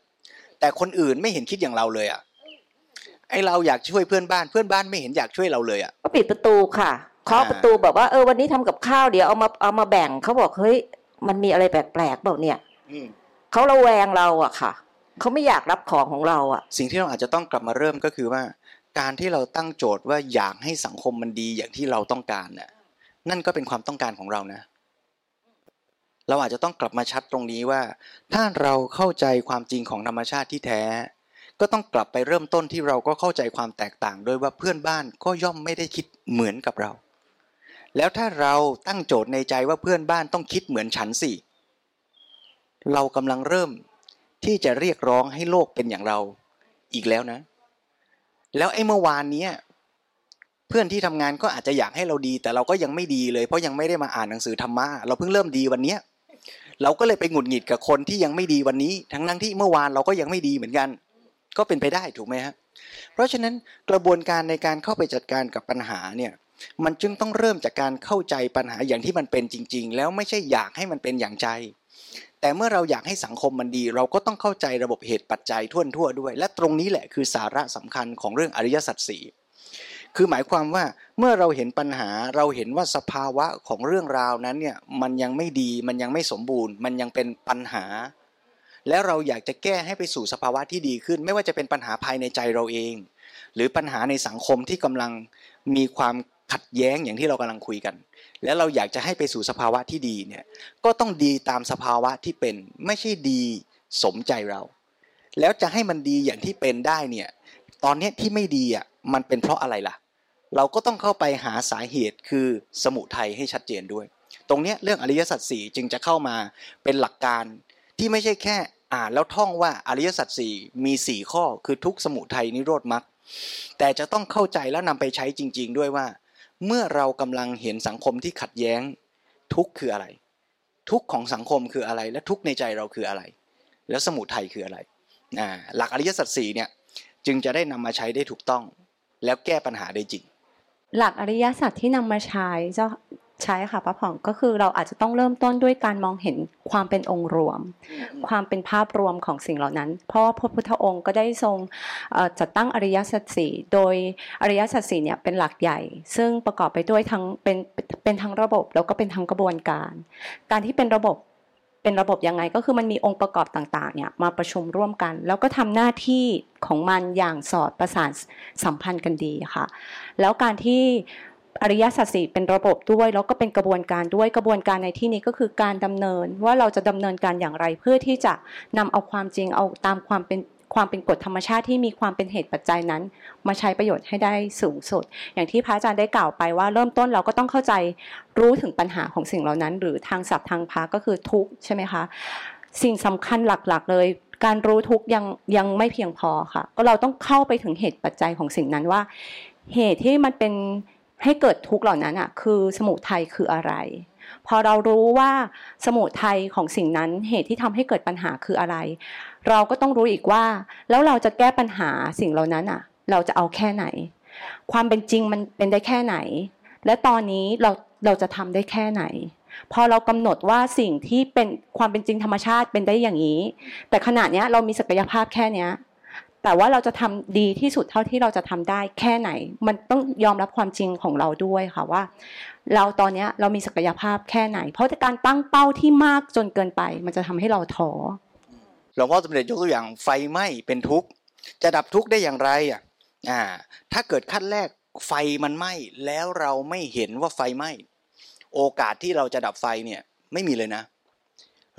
แต่คนอื่นไม่เห็นคิดอย่างเราเลยอะไอเราอยากช่วยเพื่อนบ้านเพื่อนบ้านไม่เห็นอยากช่วยเราเลยอะก็ปิดประตูค่ะเคาะประตูแบบว่าเออวันนี้ทำกับข้าวเดี๋ยวเอามาเอามาแบ่งเขาบอกเฮ้ยมันมีอะไรแปลกๆเปล่าเนี่ยอืมเขาระแวงเราอะค่ะ เขาไม่อยากรับของของเราอะสิ่งที่เราอาจจะต้องกลับมาเริ่มก็คือว่า การที่เราตั้งโจทย์ว่าอยากให้สังคมมันดีอย่างที่เราต้องการน่ะนั่นก็เป็นความต้องการของเรานะ เราอาจจะต้องกลับมาชัดตรงนี้ว่า ถ้าเราเข้าใจความจริงของธรรมชาติที่แท้ ก็ต้องกลับไปเริ่มต้นที่เราก็เข้าใจความแตกต่างโดยว่าเพื่อนบ้านก็ย่อมไม่ได้คิดเหมือนกับเรา แล้วถ้าเราตั้งโจทย์ในใจว่าเพื่อนบ้านต้องคิดเหมือนฉันสิเรากำลังเริ่ม ที่จะเรียกร้องให้โลกเป็นอย่างเราอีกแล้วนะ แล้วไอ้เมื่อวานเนี้ยเพื่อนที่ทำงานก็อาจจะอยากให้เราดี แต่เราก็ยังไม่ดีเลย เพราะยังไม่ได้มาอ่านหนังสือธรรมะเราเพิ่งเริ่มดีวันเนี้ยเราก็เลยไปหงุดหงิดกับคนที่ยังไม่ดีวันนี้ ทั้งนั้นที่เมื่อวานเราก็ยังไม่ดีเหมือนกัน ก็เป็นไปได้ถูกไหมฮะเพราะฉะนั้นกระบวนการในการเข้าไปจัดการกับปัญหาเนี่ยมันจึงต้องเริ่มจากการเข้าใจปัญหาอย่างที่มันเป็นจริง ๆ แล้วไม่ใช่อยากให้มันเป็นอย่างใจ แต่เมื่อเราอยากให้สังคมมันดี เราก็ต้องเข้าใจระบบเหตุปัจจัยทั่วทั่วด้วย และตรงนี้แหละคือสาระสำคัญของเรื่องอริยสัจสี่คือหมายความว่าเมื่อเราเห็นปัญหาเราเห็นว่าสภาวะของเรื่องราวนั้นเนี่ยมันยังไม่ดีมันยังไม่สมบูรณ์ มันยังเป็นปัญหา แล้วเราอยากจะแก้ให้ไปสู่สภาวะที่ดีขึ้น ไม่ว่าจะเป็นปัญหาภายในใจเราเอง หรือปัญหาในสังคมที่กำลังมีความขัดแย้งอย่างที่เรากำลังคุยกัน แล้วเราอยากจะให้ไปสู่สภาวะที่ดีเนี่ยก็ต้องดีตามสภาวะที่เป็นไม่ใช่ดีสมใจเรา แล้วจะให้มันดีอย่างที่เป็นได้เนี่ยตอนนี้ที่ไม่ดีอะมันเป็นเพราะอะไรล่ะ เราก็ต้องเข้าไปหาสาเหตุคือสมุทัยให้ชัดเจนด้วย ตรงเนี้ยเรื่องอริยสัจสี่จึงจะเข้ามาเป็นหลักการที่ไม่ใช่แค่อ่านแล้วท่องว่าอริยสัจสี่มีสี่ข้อคือทุกสมุทัยนิโรธมรรคแต่จะต้องเข้าใจแล้วนำไปใช้จริง ๆ ด้วยว่า เมื่อเรากำลังเห็นสังคมที่ขัดแย้ง ทุกคืออะไร ทุกของสังคมคืออะไร และทุกในใจเราคืออะไร แล้วสมุทัยคืออะไรหลักอริยสัจสี่เนี่ยจึงจะได้นำมาใช้ได้ถูกต้อง แล้วแก้ปัญหาได้จริง หลักอริยสัจที่นำมาใช้เจ้า ใช้ค่ะป้าผ่องก็คือเราอาจจะต้องเริ่มต้นด้วยการมองเห็นความเป็นองค์รวม ความเป็นภาพรวมของสิ่งเหล่านั้น เพราะว่าพระพุทธองค์ก็ได้ทรงเอ่อจัดตั้งอริยสัจสี่โดยอริยสัจสี่เนี่ยเป็นหลักใหญ่ ซึ่งประกอบไปด้วยทั้งเป็นเป็นทั้งระบบแล้วก็เป็นทั้งกระบวนการ การที่เป็นระบบเป็นระบบยังไงก็คือมันมีองค์ประกอบต่างๆเนี่ยมาประชุมร่วมกัน แล้วก็ทำหน้าที่ของมันอย่างสอดประสานสัมพันธ์กันดีค่ะ แล้วการที่ อริยสัจสี่เป็นระบบด้วย แล้วก็เป็นกระบวนการด้วยกระบวนการในที่นี้ก็คือการดำเนิน ว่าเราจะดำเนินการอย่างไรเพื่อที่จะนำเอาความจริงเอาตามความเป็นความเป็นกฎธรรมชาติที่มีความเป็นเหตุปัจจัยนั้น มาใช้ประโยชน์ให้ได้สูงสุด อย่างที่พระอาจารย์ได้กล่าวไปว่า เริ่มต้นเราก็ต้องเข้าใจรู้ถึงปัญหาของสิ่งเหล่านั้น หรือทางศัพท์ทางพระก็คือทุกใช่ไหมคะสิ่งสำคัญหลักๆ เลย การรู้ทุกยังยังไม่เพียงพอค่ะ ก็เราต้องเข้าไปถึงเหตุปัจจัยของสิ่งนั้นว่า เหตุที่มันเป็น ให้เกิดทุกข์เหล่านั้นอะคือสมุทัยคืออะไร พอเรารู้ว่าสมุทัยของสิ่งนั้นเหตุที่ทำให้เกิดปัญหาคืออะไร เราก็ต้องรู้อีกว่า แล้วเราจะแก้ปัญหาสิ่งเหล่านั้นอะ เราจะเอาแค่ไหน ความเป็นจริงมันเป็นได้แค่ไหน และตอนนี้เราเราจะทำได้แค่ไหน พอเรากำหนดว่าสิ่งที่เป็นความเป็นจริงธรรมชาติเป็นได้อย่างนี้ แต่ขณะเนี้ยเรามีศักยภาพแค่เนี้ย แต่ว่าเราจะทำดีที่สุดเท่าที่เราจะทำได้แค่ไหน มันต้องยอมรับความจริงของเราด้วยค่ะว่า เราตอนนี้เรามีศักยภาพแค่ไหน เพราะการตั้งเป้าที่มากจนเกินไป มันจะทำให้เราท้อหลวงพ่อสมเด็จยกตัวอย่างไฟไหม้เป็นทุกข์จะดับทุกข์ได้อย่างไรอะอ่า ถ้าเกิดขั้นแรกไฟมันไหม้แล้วเราไม่เห็นว่าไฟไหม้โอกาสที่เราจะดับไฟเนี่ยไม่มีเลยนะ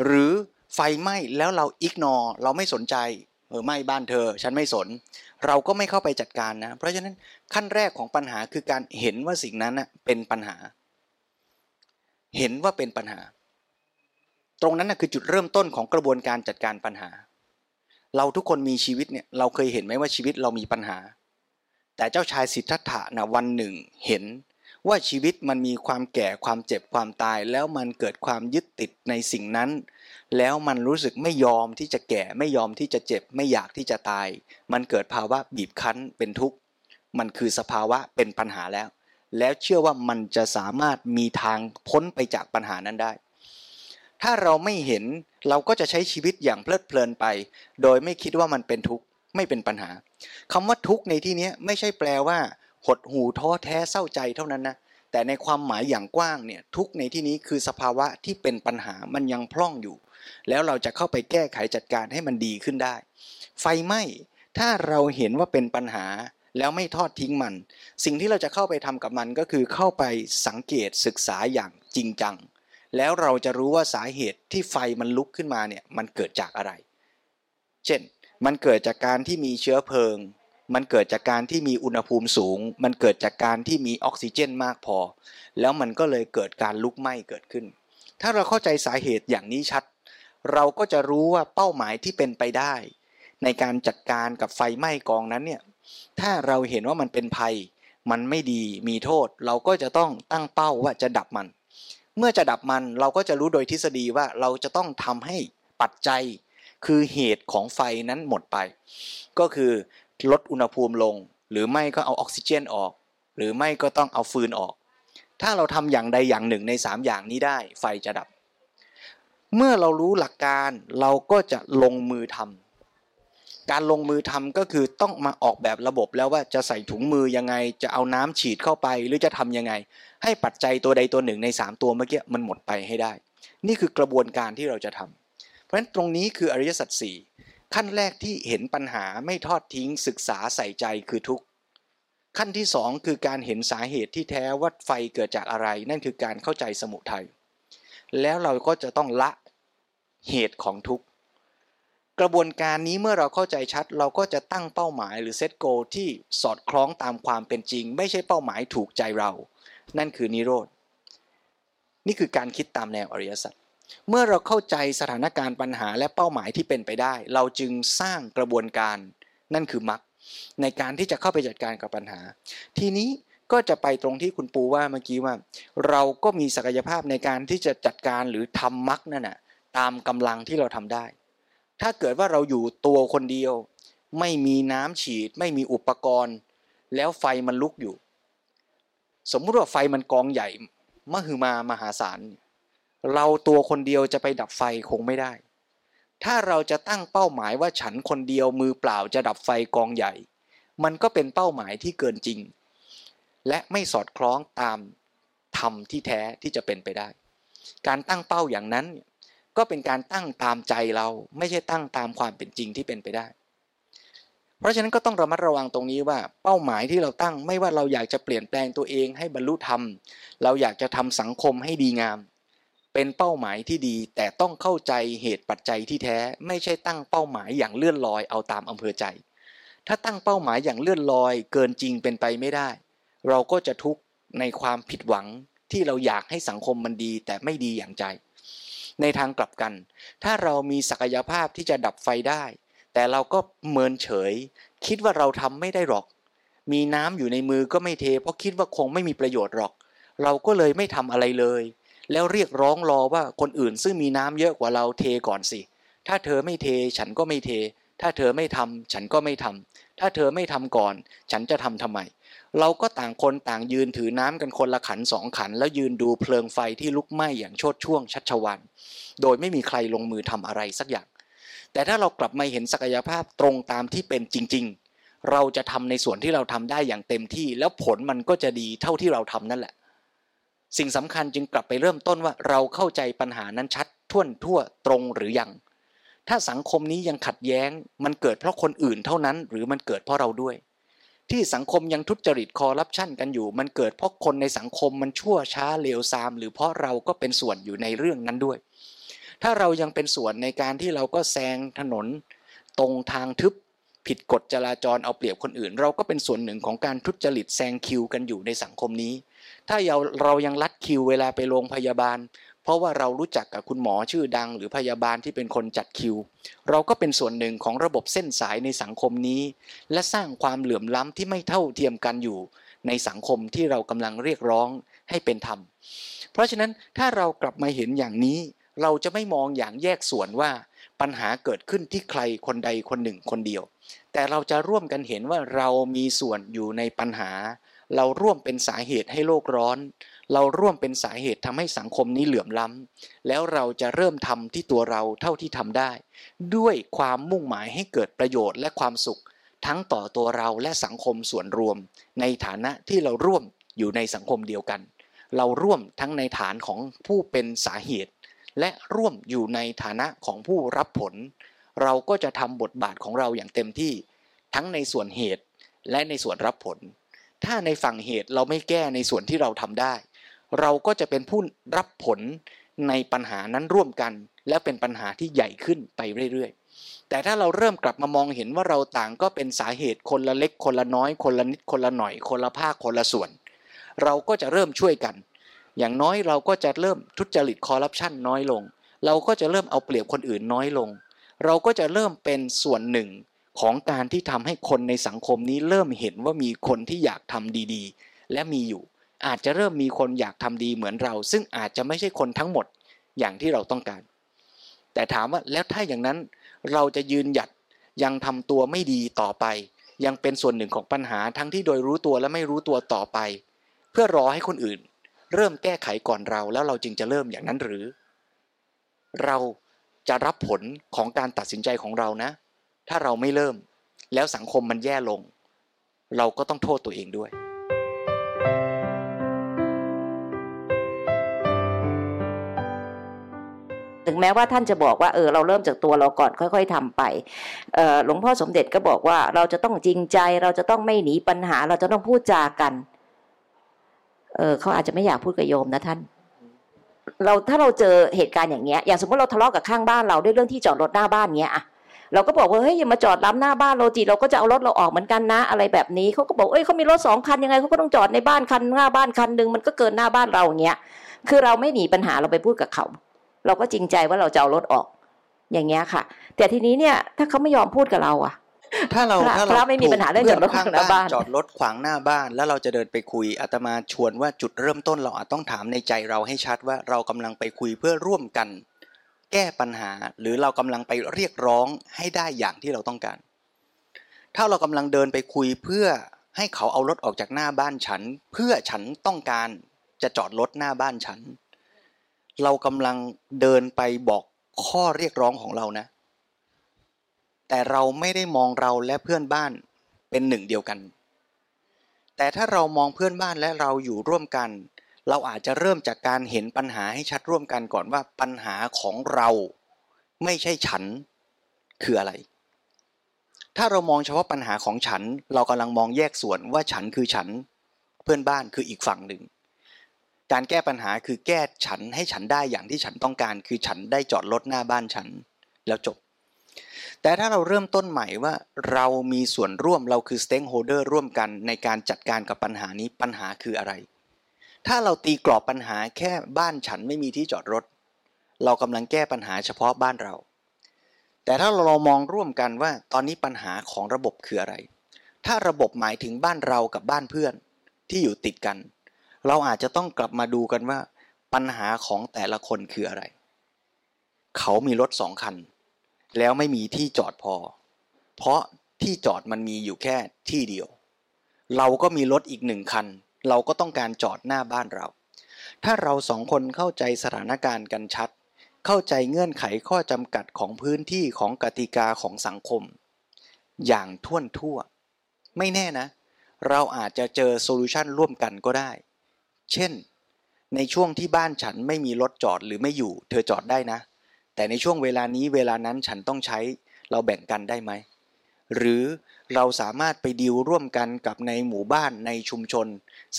หรือไฟไหม้แล้วเราอิกนอเราไม่สนใจ เออไม้บ้านเธอ ฉันไม่สน เราก็ไม่เข้าไปจัดการนะ เพราะฉะนั้นขั้นแรกของปัญหาคือการเห็นว่าสิ่งนั้นนะเป็นปัญหา เห็นว่าเป็นปัญหา ตรงนั้นนะคือจุดเริ่มต้นของกระบวนการจัดการปัญหา เราทุกคนมีชีวิตเนี่ยเราเคยเห็นไหมว่าชีวิตเรามีปัญหา แต่เจ้าชายสิทธัตถะนะวันหนึ่งเห็นว่าชีวิตมันมีความแก่ความเจ็บความตาย แล้วมันเกิดความยึดติดในสิ่งนั้น แล้วมันรู้สึกไม่ยอมที่จะแก่ไม่ยอมที่จะเจ็บ ไม่อยากที่จะตาย มันเกิดภาวะบีบคั้นเป็นทุกข์มันคือสภาวะเป็นปัญหาแล้ว แล้วเชื่อว่ามันจะสามารถมีทางพ้นไปจากปัญหานั้นได้ ถ้าเราไม่เห็นเราก็จะใช้ชีวิตอย่างเพลิดเพลินไป โดยไม่คิดว่ามันเป็นทุกข์ไม่เป็นปัญหาคำว่าทุกข์ในที่นี้ไม่ใช่แปลว่า หดหูท้อแท้เศร้าใจเท่านั้นนะแต่ในความหมายอย่างกว้างเนี่ยทุกในที่นี้คือสภาวะที่เป็นปัญหามันยังพร่องอยู่ แล้วเราจะเข้าไปแก้ไขจัดการให้มันดีขึ้นได้ ไฟไหม้ถ้าเราเห็นว่าเป็นปัญหาแล้วไม่ทอดทิ้งมัน สิ่งที่เราจะเข้าไปทำกับมันก็คือเข้าไปสังเกตศึกษาอย่างจริงจัง แล้วเราจะรู้ว่าสาเหตุที่ไฟมันลุกขึ้นมาเนี่ยมันเกิดจากอะไร เช่น มันเกิดจากการที่มีเชื้อเพลิง มันเกิดจากการที่มีอุณหภูมิสูง มันเกิดจากการที่มีออกซิเจนมากพอ แล้วมันก็เลยเกิดการลุกไหม้เกิดขึ้น ถ้าเราเข้าใจสาเหตุอย่างนี้ชัด เราก็จะรู้ว่าเป้าหมายที่เป็นไปได้ ในการจัดการกับไฟไหม้กองนั้นเนี่ยถ้าเราเห็นว่ามันเป็นภัย มันไม่ดีมีโทษ เราก็จะต้องตั้งเป้าว่าจะดับมัน เมื่อจะดับมันเราก็จะรู้โดยทฤษฎีว่าเราจะต้องทำให้ปัจจัย คือเหตุของไฟนั้นหมดไป ก็คือลดอุณหภูมิลง หรือไม่ก็เอาออกซิเจนออก หรือไม่ก็ต้องเอาฟืนออก ถ้าเราทำอย่างใดอย่างหนึ่งใน 3 อย่างนี้ได้ ไฟจะดับ เมื่อเรารู้หลักการเราก็จะลงมือทำการลงมือทำก็คือต้องมาออกแบบระบบแล้วว่าจะใส่ถุงมือยังไง จะเอาน้ำฉีดเข้าไปหรือจะทํำยังไง ให้ปัจจัยตัวใดตัวหนึ่งใน 3 ตัวเมื่อกี้มันหมดไปให้ได้ นี่คือกระบวนการที่เราจะทำเพราะฉะนั้นตรงนี้คืออริยสัจสี่ขั้นแรกที่เห็นปัญหาไม่ทอดทิ้งศึกษาใส่ใจคือทุกข์ขั้นที่สองคือการเห็นสาเหตุที่แท้ว่าไฟเกิดจากอะไร นั่นคือการเข้าใจสมุทัย แล้วเราก็จะต้องละเหตุของทุกข์กระบวนการนี้เมื่อเราเข้าใจชัด เราก็จะตั้งเป้าหมายหรือเซตโกที่สอดคล้องตามความเป็นจริง ไม่ใช่เป้าหมายถูกใจเรา นั่นคือนิโรธนี่คือการคิดตามแนวอริยสัจเมื่อเราเข้าใจสถานการณ์ปัญหาและเป้าหมายที่เป็นไปได้ เราจึงสร้างกระบวนการ นั่นคือมรรคในการที่จะเข้าไปจัดการกับปัญหา ทีนี้ ก็จะไปตรงที่คุณปูว่าเมื่อกี้ว่า เราก็มีศักยภาพในการที่จะจัดการหรือทำมรรคนั่นน่ะตามกำลังที่เราทำได้ ถ้าเกิดว่าเราอยู่ตัวคนเดียว ไม่มีน้ำฉีด ไม่มีอุปกรณ์ แล้วไฟมันลุกอยู่ สมมุติว่าไฟมันกองใหญ่มหึมามหาศาลเราตัวคนเดียวจะไปดับไฟคงไม่ได้ ถ้าเราจะตั้งเป้าหมายว่าฉันคนเดียวมือเปล่าจะดับไฟกองใหญ่ มันก็เป็นเป้าหมายที่เกินจริง และไม่สอดคล้องตามธรรมที่แท้ที่จะเป็นไปได้ การตั้งเป้าอย่างนั้นก็เป็นการตั้งตามใจเราไม่ใช่ตั้งตามความเป็นจริงที่เป็นไปได้ เพราะฉะนั้นก็ต้องระมัดระวังตรงนี้ว่า เป้าหมายที่เราตั้งไม่ว่าเราอยากจะเปลี่ยนแปลงตัวเองให้บรรลุธรรม เราอยากจะทำสังคมให้ดีงาม เป็นเป้าหมายที่ดีแต่ต้องเข้าใจเหตุปัจจัยที่แท้ ไม่ใช่ตั้งเป้าหมายอย่างเลื่อนลอยเอาตามอำเภอใจ ถ้าตั้งเป้าหมายอย่างเลื่อนลอย เกินจริงเป็นไปไม่ได้ เราก็จะทุกข์ในความผิดหวังที่เราอยากให้สังคมมันดีแต่ไม่ดีอย่างใจ ในทางกลับกัน ถ้าเรามีศักยภาพที่จะดับไฟได้ แต่เราก็เมินเฉย คิดว่าเราทำไม่ได้หรอก มีน้ำอยู่ในมือก็ไม่เท เพราะคิดว่าคงไม่มีประโยชน์หรอก เราก็เลยไม่ทำอะไรเลย แล้วเรียกร้องรอว่าคนอื่นซึ่งมีน้ำเยอะกว่าเราเทก่อนสิ ถ้าเธอไม่เทฉันก็ไม่เท ถ้าเธอไม่ทำฉันก็ไม่ทำถ้าเธอไม่ทำก่อน ฉันจะทำทำไม เราก็ต่างคนต่างยืนถือน้ำกันคนละขันสองขัน แล้วยืนดูเพลิงไฟที่ลุกไหม้อย่างโชดช่วงชัชวัน โดยไม่มีใครลงมือทำอะไรสักอย่าง แต่ถ้าเรากลับมาเห็นศักยภาพตรงตามที่เป็นจริง ๆ เราจะทำในส่วนที่เราทำได้อย่างเต็มที่ แล้วผลมันก็จะดีเท่าที่เราทำนั่นแหละ สิ่งสำคัญจึงกลับไปเริ่มต้นว่าเราเข้าใจปัญหานั้นชัดท่วนทั่วตรงหรือยัง ถ้าสังคมนี้ยังขัดแย้ง มันเกิดเพราะคนอื่นเท่านั้น หรือมันเกิดเพราะเราด้วย ที่สังคมยังทุจริตคอร์รัปชันกันอยู่ มันเกิดเพราะคนในสังคมมันชั่วช้าเลวทราม หรือเพราะเราก็เป็นส่วนอยู่ในเรื่องนั้นด้วย ถ้าเรายังเป็นส่วนในการที่เราก็แซงถนน ตรงทางทึบผิดกฎจราจรเอาเปรียบคนอื่น เราก็เป็นส่วนหนึ่งของการทุจริตแซงคิวกันอยู่ในสังคมนี้ ถ้าเราเรายังลัดคิวเวลาไปโรงพยาบาล ราะว่าเรารู้จักกับคุณหมอชื่อดัง หรือพยาบาลที่เป็นคนจัดคิว เราก็เป็นส่วนหนึ่งของระบบเส้นสายในสังคมนี้ และสร้างความเหลื่อมล้ำที่ไม่เท่าเทียมกันอยู่ ในสังคมที่เรากำลังเรียกร้องให้เป็นธรรม เพราะฉะนั้นถ้าเรากลับมาเห็นอย่างนี้ เราจะไม่มองอย่างแยกส่วนว่าปัญหาเกิดขึ้นที่ใครคนใดคนหนึ่งคนเดียว แต่เราจะร่วมกันเห็นว่าเรามีส่วนอยู่ในปัญหา เราร่วมเป็นสาเหตุให้โลกร้อน เราร่วมเป็นสาเหตุทำให้สังคมนี้เหลื่อมล้ำแล้วเราจะเริ่มทำที่ตัวเราเท่าที่ทำได้ ด้วยความมุ่งหมายให้เกิดประโยชน์และความสุข ทั้งต่อตัวเราและสังคมส่วนรวม ในฐานะที่เราร่วมอยู่ในสังคมเดียวกัน เราร่วมทั้งในฐานของผู้เป็นสาเหตุ และร่วมอยู่ในฐานะของผู้รับผล เราก็จะทำบทบาทของเราอย่างเต็มที่ ทั้งในส่วนเหตุและในส่วนรับผล ถ้าในฝั่งเหตุเราไม่แก้ในส่วนที่เราทำได้ เราก็จะเป็นผู้รับผลในปัญหานั้นร่วมกัน และเป็นปัญหาที่ใหญ่ขึ้นไปเรื่อยๆ แต่ถ้าเราเริ่มกลับมามองเห็นว่าเราต่างก็เป็นสาเหตุคนละเล็กคนละน้อย คนละนิดคนละหน่อย คนละภาคคนละส่วน เราก็จะเริ่มช่วยกัน อย่างน้อยเราก็จะเริ่มทุจริตคอร์รัปชันน้อยลง เราก็จะเริ่มเอาเปรียบคนอื่นน้อยลง เราก็จะเริ่มเป็นส่วนหนึ่งของการที่ทำให้คนในสังคมนี้เริ่มเห็นว่ามีคนที่อยากทำดีๆ และมีอยู่ อาจจะเริ่มมีคนอยากทำดีเหมือนเรา ซึ่งอาจจะไม่ใช่คนทั้งหมดอย่างที่เราต้องการ แต่ถามว่าแล้วถ้าอย่างนั้นเราจะยืนหยัดยังทำตัวไม่ดีต่อไป ยังเป็นส่วนหนึ่งของปัญหาทั้งที่โดยรู้ตัวและไม่รู้ตัวต่อไป เพื่อรอให้คนอื่น เริ่มแก้ไขก่อนเราแล้วเราจึงจะเริ่มอย่างนั้นหรือ เราจะรับผลของการตัดสินใจของเรานะ ถ้าเราไม่เริ่ม แล้วสังคมมันแย่ลง เราก็ต้องโทษตัวเองด้วย ถึงแม้ว่าท่านจะบอกว่าเออเราเริ่มจากตัวเราก่อนค่อย ๆทำไปหลวงพ่อสมเด็จก็บอกว่าเราจะต้องจริงใจ เราจะต้องไม่หนีปัญหา เราจะต้องพูดจากันเออเขาอาจจะไม่อยากพูดกับโยมนะท่าน เราถ้าเราเจอเหตุการณ์อย่างเงี้ย อย่างสมมติเราทะเลาะกับข้างบ้านเราด้วยเรื่องที่จอดรถหน้าบ้านเงี้ยอะเราก็บอกว่าเฮ้ยอย่ามาจอดล้ำหน้าบ้านเราจีเราก็จะเอารถเราออกเหมือนกันนะ อะไรแบบนี้เขาก็บอกเอ้ยเขามีรถสองคันยังไงเขาก็ต้องจอดในบ้านคันหน้าบ้านคันหนึ่งมันก็เกินหน้าบ้านเราอย่างเงี้ยคือเราไม่หนีปัญหาเราไปพูดกับเขา เราก็จริงใจว่าเราจะเอารถออก อย่างเงี้ยค่ะ แต่ทีนี้เนี่ยถ้าเขาไม่ยอมพูดกับเราอะถ้าเราพระถ้าพระไม่มีปัญหาเรื่องจอดรถข้างขวางหน้าบ้านบ้านจอดรถขวางหน้าบ้าน แล้วเราจะเดินไปคุยอาตมาชวนว่าจุดเริ่มต้นเราอาจต้องถามในใจเราให้ชัดว่าเรากำลังไปคุยเพื่อร่วมกัน แก้ปัญหา หรือเรากำลังไปเรียกร้องให้ได้อย่างที่เราต้องการ ถ้าเรากำลังเดินไปคุยเพื่อให้เขาเอารถออกจากหน้าบ้านฉัน เพื่อฉันต้องการจะจอดรถหน้าบ้านฉัน เรากำลังเดินไปบอกข้อเรียกร้องของเรานะ แต่เราไม่ได้มองเราและเพื่อนบ้านเป็นหนึ่งเดียวกัน แต่ถ้าเรามองเพื่อนบ้านและเราอยู่ร่วมกัน เราอาจจะเริ่มจากการเห็นปัญหาให้ชัดร่วมกันก่อนว่าปัญหาของเราไม่ใช่ฉันคืออะไร ถ้าเรามองเฉพาะปัญหาของฉัน เรากำลังมองแยกส่วนว่าฉันคือฉัน เพื่อนบ้านคืออีกฝั่งหนึ่ง การแก้ปัญหาคือแก้ฉันให้ฉันได้อย่างที่ฉันต้องการ คือฉันได้จอดรถหน้าบ้านฉัน แล้วจบ แต่ถ้าเราเริ่มต้นใหม่ว่าเรามีส่วนร่วมเราคือ stakeholder ร่วมกันในการจัดการกับปัญหานี้ปัญหาคืออะไร ถ้าเราตีกรอบปัญหาแค่บ้านฉันไม่มีที่จอดรถ เรากำลังแก้ปัญหาเฉพาะบ้านเรา แต่ถ้าเรามองร่วมกันว่าตอนนี้ปัญหาของระบบคืออะไร ถ้าระบบหมายถึงบ้านเรากับบ้านเพื่อนที่อยู่ติดกัน เราอาจจะต้องกลับมาดูกันว่าปัญหาของแต่ละคนคืออะไร เขามีรถสองคัน แล้วไม่มีที่จอดพอ เพราะที่จอดมันมีอยู่แค่ที่เดียว เราก็มีรถอีกหนึ่งคัน เราก็ต้องการจอดหน้าบ้านเรา ถ้าเราสองคนเข้าใจสถานการณ์กันชัด เข้าใจเงื่อนไขข้อจำกัดของพื้นที่ของกติกาของสังคม อย่างท่วนทั่ว ไม่แน่นะ เราอาจจะเจอโซลูชันร่วมกันก็ได้ เช่น ในช่วงที่บ้านฉันไม่มีรถจอดหรือไม่อยู่ เธอจอดได้นะ แต่ในช่วงเวลานี้เวลานั้นฉันต้องใช้เราแบ่งกันได้ไหม หรือเราสามารถไปดีลร่วมกันกับในหมู่บ้านในชุมชน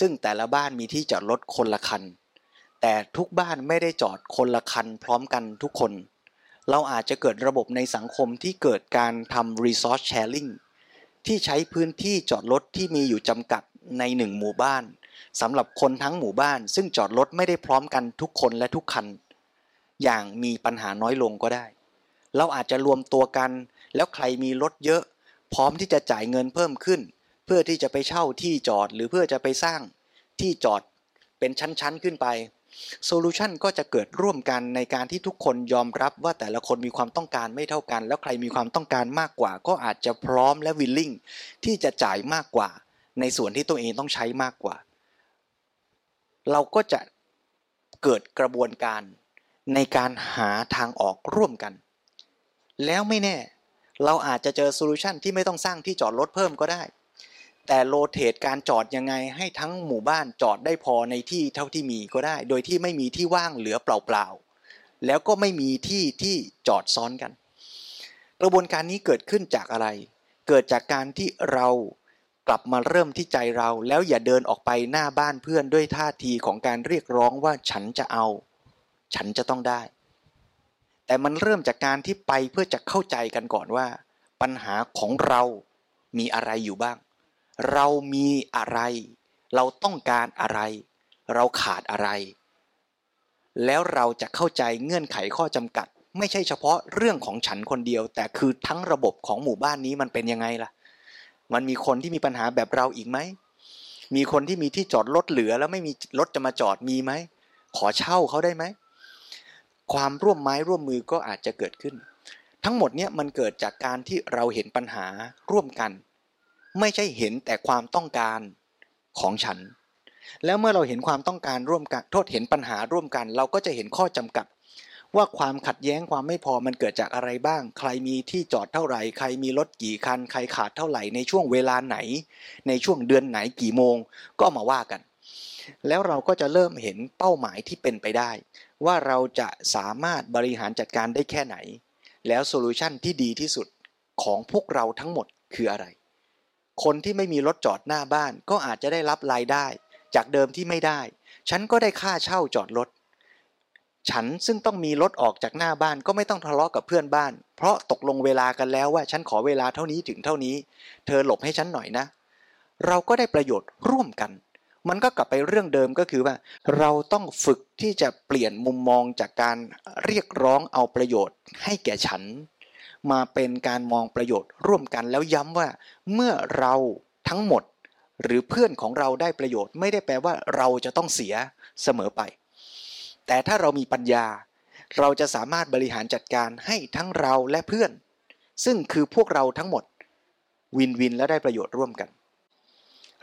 ซึ่งแต่ละบ้านมีที่จอดรถคนละคัน แต่ทุกบ้านไม่ได้จอดคนละคันพร้อมกันทุกคน เราอาจจะเกิดระบบในสังคมที่เกิดการทำ resource sharing ที่ใช้พื้นที่จอดรถที่มีอยู่จำกัดในหนึ่งหมู่บ้าน สำหรับคนทั้งหมู่บ้าน ซึ่งจอดรถไม่ได้พร้อมกันทุกคนและทุกคัน อย่างมีปัญหาน้อยลงก็ได้ เราอาจจะรวมตัวกัน แล้วใครมีรถเยอะ พร้อมที่จะจ่ายเงินเพิ่มขึ้น เพื่อที่จะไปเช่าที่จอดหรือเพื่อจะไปสร้างที่จอดเป็นชั้นๆขึ้นไปโซลูชันก็จะเกิดร่วมกันในการที่ทุกคนยอมรับว่าแต่ละคนมีความต้องการไม่เท่ากัน แล้วใครมีความต้องการมากกว่า ก็อาจจะพร้อมและวิลลิ่งที่จะจ่ายมากกว่า ในส่วนที่ตัวเองต้องใช้มากกว่า เราก็จะเกิดกระบวนการในการหาทางออกร่วมกัน แล้วไม่แน่เราอาจจะเจอ solution ที่ไม่ต้องสร้างที่จอดรถเพิ่มก็ได้ แต่ rotate การจอดยังไงให้ทั้งหมู่บ้านจอดได้พอในที่เท่าที่มีก็ได้ โดยที่ไม่มีที่ว่างเหลือเปล่าๆ แล้วก็ไม่มีที่ที่จอดซ้อนกัน กระบวนการนี้เกิดขึ้นจากอะไร เกิดจากการที่เรา กลับมาเริ่มที่ใจเรา แล้วอย่าเดินออกไปหน้าบ้านเพื่อนด้วยท่าทีของการเรียกร้องว่าฉันจะเอา ฉันจะต้องได้ แต่มันเริ่มจากการที่ไปเพื่อจะเข้าใจกันก่อนว่า ปัญหาของเรามีอะไรอยู่บ้าง เรามีอะไร เราต้องการอะไร เราขาดอะไร แล้วเราจะเข้าใจเงื่อนไขข้อจำกัด ไม่ใช่เฉพาะเรื่องของฉันคนเดียว แต่คือทั้งระบบของหมู่บ้านนี้มันเป็นยังไงล่ะ มันมีคนที่มีปัญหาแบบเราอีกไหม มีคนที่มีที่จอดรถเหลือแล้วไม่มีรถจะมาจอดมีไหม ขอเช่าเขาได้ไหม ความร่วมไม้ร่วมมือก็อาจจะเกิดขึ้น ทั้งหมดเนี่ยมันเกิดจากการที่เราเห็นปัญหาร่วมกัน ไม่ใช่เห็นแต่ความต้องการของฉัน แล้วเมื่อเราเห็นความต้องการร่วมกัน โทษเห็นปัญหาร่วมกัน เราก็จะเห็นข้อจำกัด ว่าความขัดแย้งความไม่พอมันเกิดจากอะไรบ้าง ใครมีที่จอดเท่าไหร่ ใครมีรถกี่คัน ใครขาดเท่าไหร่ในช่วงเวลาไหน ในช่วงเดือนไหนกี่โมง ก็มาว่ากัน แล้วเราก็จะเริ่มเห็นเป้าหมายที่เป็นไปได้ ว่าเราจะสามารถบริหารจัดการได้แค่ไหน แล้ว solution ที่ดีที่สุดของพวกเราทั้งหมดคืออะไร คนที่ไม่มีรถจอดหน้าบ้านก็อาจจะได้รับรายได้ จากเดิมที่ไม่ได้ ฉันก็ได้ค่าเช่าจอดรถ ฉันซึ่งต้องมีรถออกจากหน้าบ้านก็ไม่ต้องทะเลาะกับเพื่อนบ้าน เพราะตกลงเวลากันแล้วว่าฉันขอเวลาเท่านี้ถึงเท่านี้ เธอหลบให้ฉันหน่อยนะ เราก็ได้ประโยชน์ร่วมกัน มันก็กลับไปเรื่องเดิมก็คือว่า เราต้องฝึกที่จะเปลี่ยนมุมมองจากการเรียกร้องเอาประโยชน์ ให้แก่ฉัน มาเป็นการมองประโยชน์ร่วมกันแล้วย้ำว่า เมื่อเราทั้งหมด หรือเพื่อนของเราได้ประโยชน์ ไม่ได้แปลว่าเราจะต้องเสียเสมอไป แต่ถ้าเรามีปัญญา เราจะสามารถบริหารจัดการให้ทั้งเราและเพื่อน ซึ่งคือพวกเราทั้งหมด วินวินและได้ประโยชน์ร่วมกัน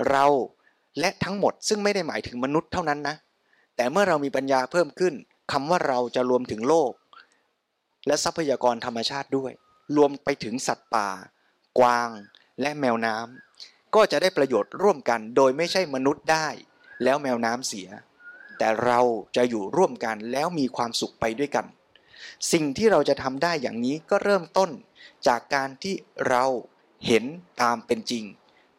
เราและทั้งหมดซึ่งไม่ได้หมายถึงมนุษย์เท่านั้นนะ แต่เมื่อเรามีปัญญาเพิ่มขึ้นคำว่าเราจะรวมถึงโลก และทรัพยากรธรรมชาติด้วย รวมไปถึงสัตว์ป่า กวาง และแมวน้ำก็จะได้ประโยชน์ร่วมกัน โดยไม่ใช่มนุษย์ได้ แล้วแมวน้ำเสีย แต่เราจะอยู่ร่วมกันแล้วมีความสุขไปด้วยกัน สิ่งที่เราจะทำได้อย่างนี้ก็เริ่มต้นจากการที่เราเห็นตามเป็นจริง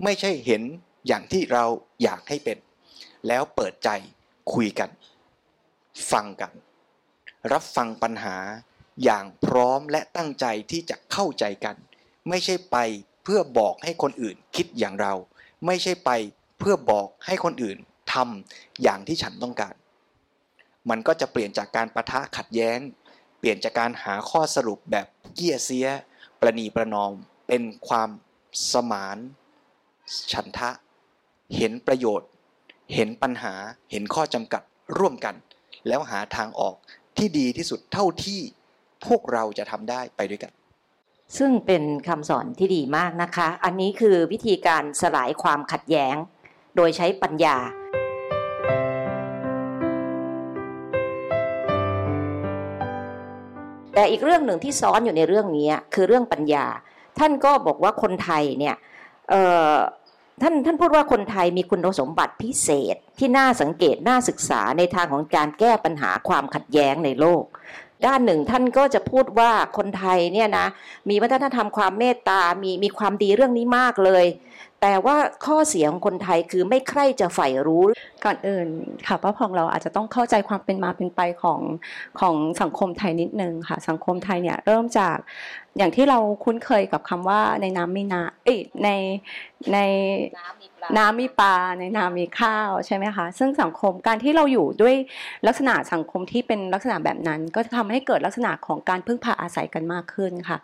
ไม่ใช่เห็นอย่างที่เราอยากให้เป็น แล้วเปิดใจคุยกัน ฟังกัน รับฟังปัญหาอย่างพร้อมและตั้งใจที่จะเข้าใจกัน ไม่ใช่ไปเพื่อบอกให้คนอื่นคิดอย่างเรา ไม่ใช่ไปเพื่อบอกให้คนอื่น ทำอย่างที่ฉันต้องการ มันก็จะเปลี่ยนจากการประทะขัดแย้ง เปลี่ยนจากการหาข้อสรุปแบบเกี้ยเสีย ประนีประนอม เป็นความสมาน ฉันทะ เห็นประโยชน์ เห็นปัญหา เห็นข้อจำกัดร่วมกัน แล้วหาทางออกที่ดีที่สุดเท่าที่พวกเราจะทำได้ไปด้วยกันซึ่งเป็นคำสอนที่ดีมากนะคะ อันนี้คือวิธีการสลายความขัดแย้ง โดยใช้ปัญญา แต่อีกเรื่องหนึ่งที่ซ้อนอยู่ในเรื่องนี้คือเรื่องปัญญา ท่านก็บอกว่าคนไทยเนี่ยท่านท่านพูดว่าคนไทยมีคุณสมบัติพิเศษที่น่าสังเกตน่าศึกษาในทางของการแก้ปัญหาความขัดแย้งในโลก ด้านหนึ่งท่านก็จะพูดว่าคนไทยเนี่ยนะมีวัฒนธรรมความเมตตา มีมีความดีเรื่องนี้มากเลย แต่ว่าข้อเสียของคนไทยคือไม่ใคร่จะใฝ่รู้ ก่อนอื่นค่ะป้าพองเราอาจจะต้องเข้าใจความเป็นมาเป็นไปของของสังคมไทยนิดนึงค่ะ สังคมไทยเนี่ยเริ่มจากอย่างที่เราคุ้นเคยกับคำว่าในน้ำมีนาเอ้ยในในน้ำมีปลาในน้ำมีข้าวใช่ไหมคะซึ่งสังคมการที่เราอยู่ด้วยลักษณะสังคมที่เป็นลักษณะแบบนั้น ก็จะทำให้เกิดลักษณะของการพึ่งพาอาศัยกันมากขึ้นค่ะ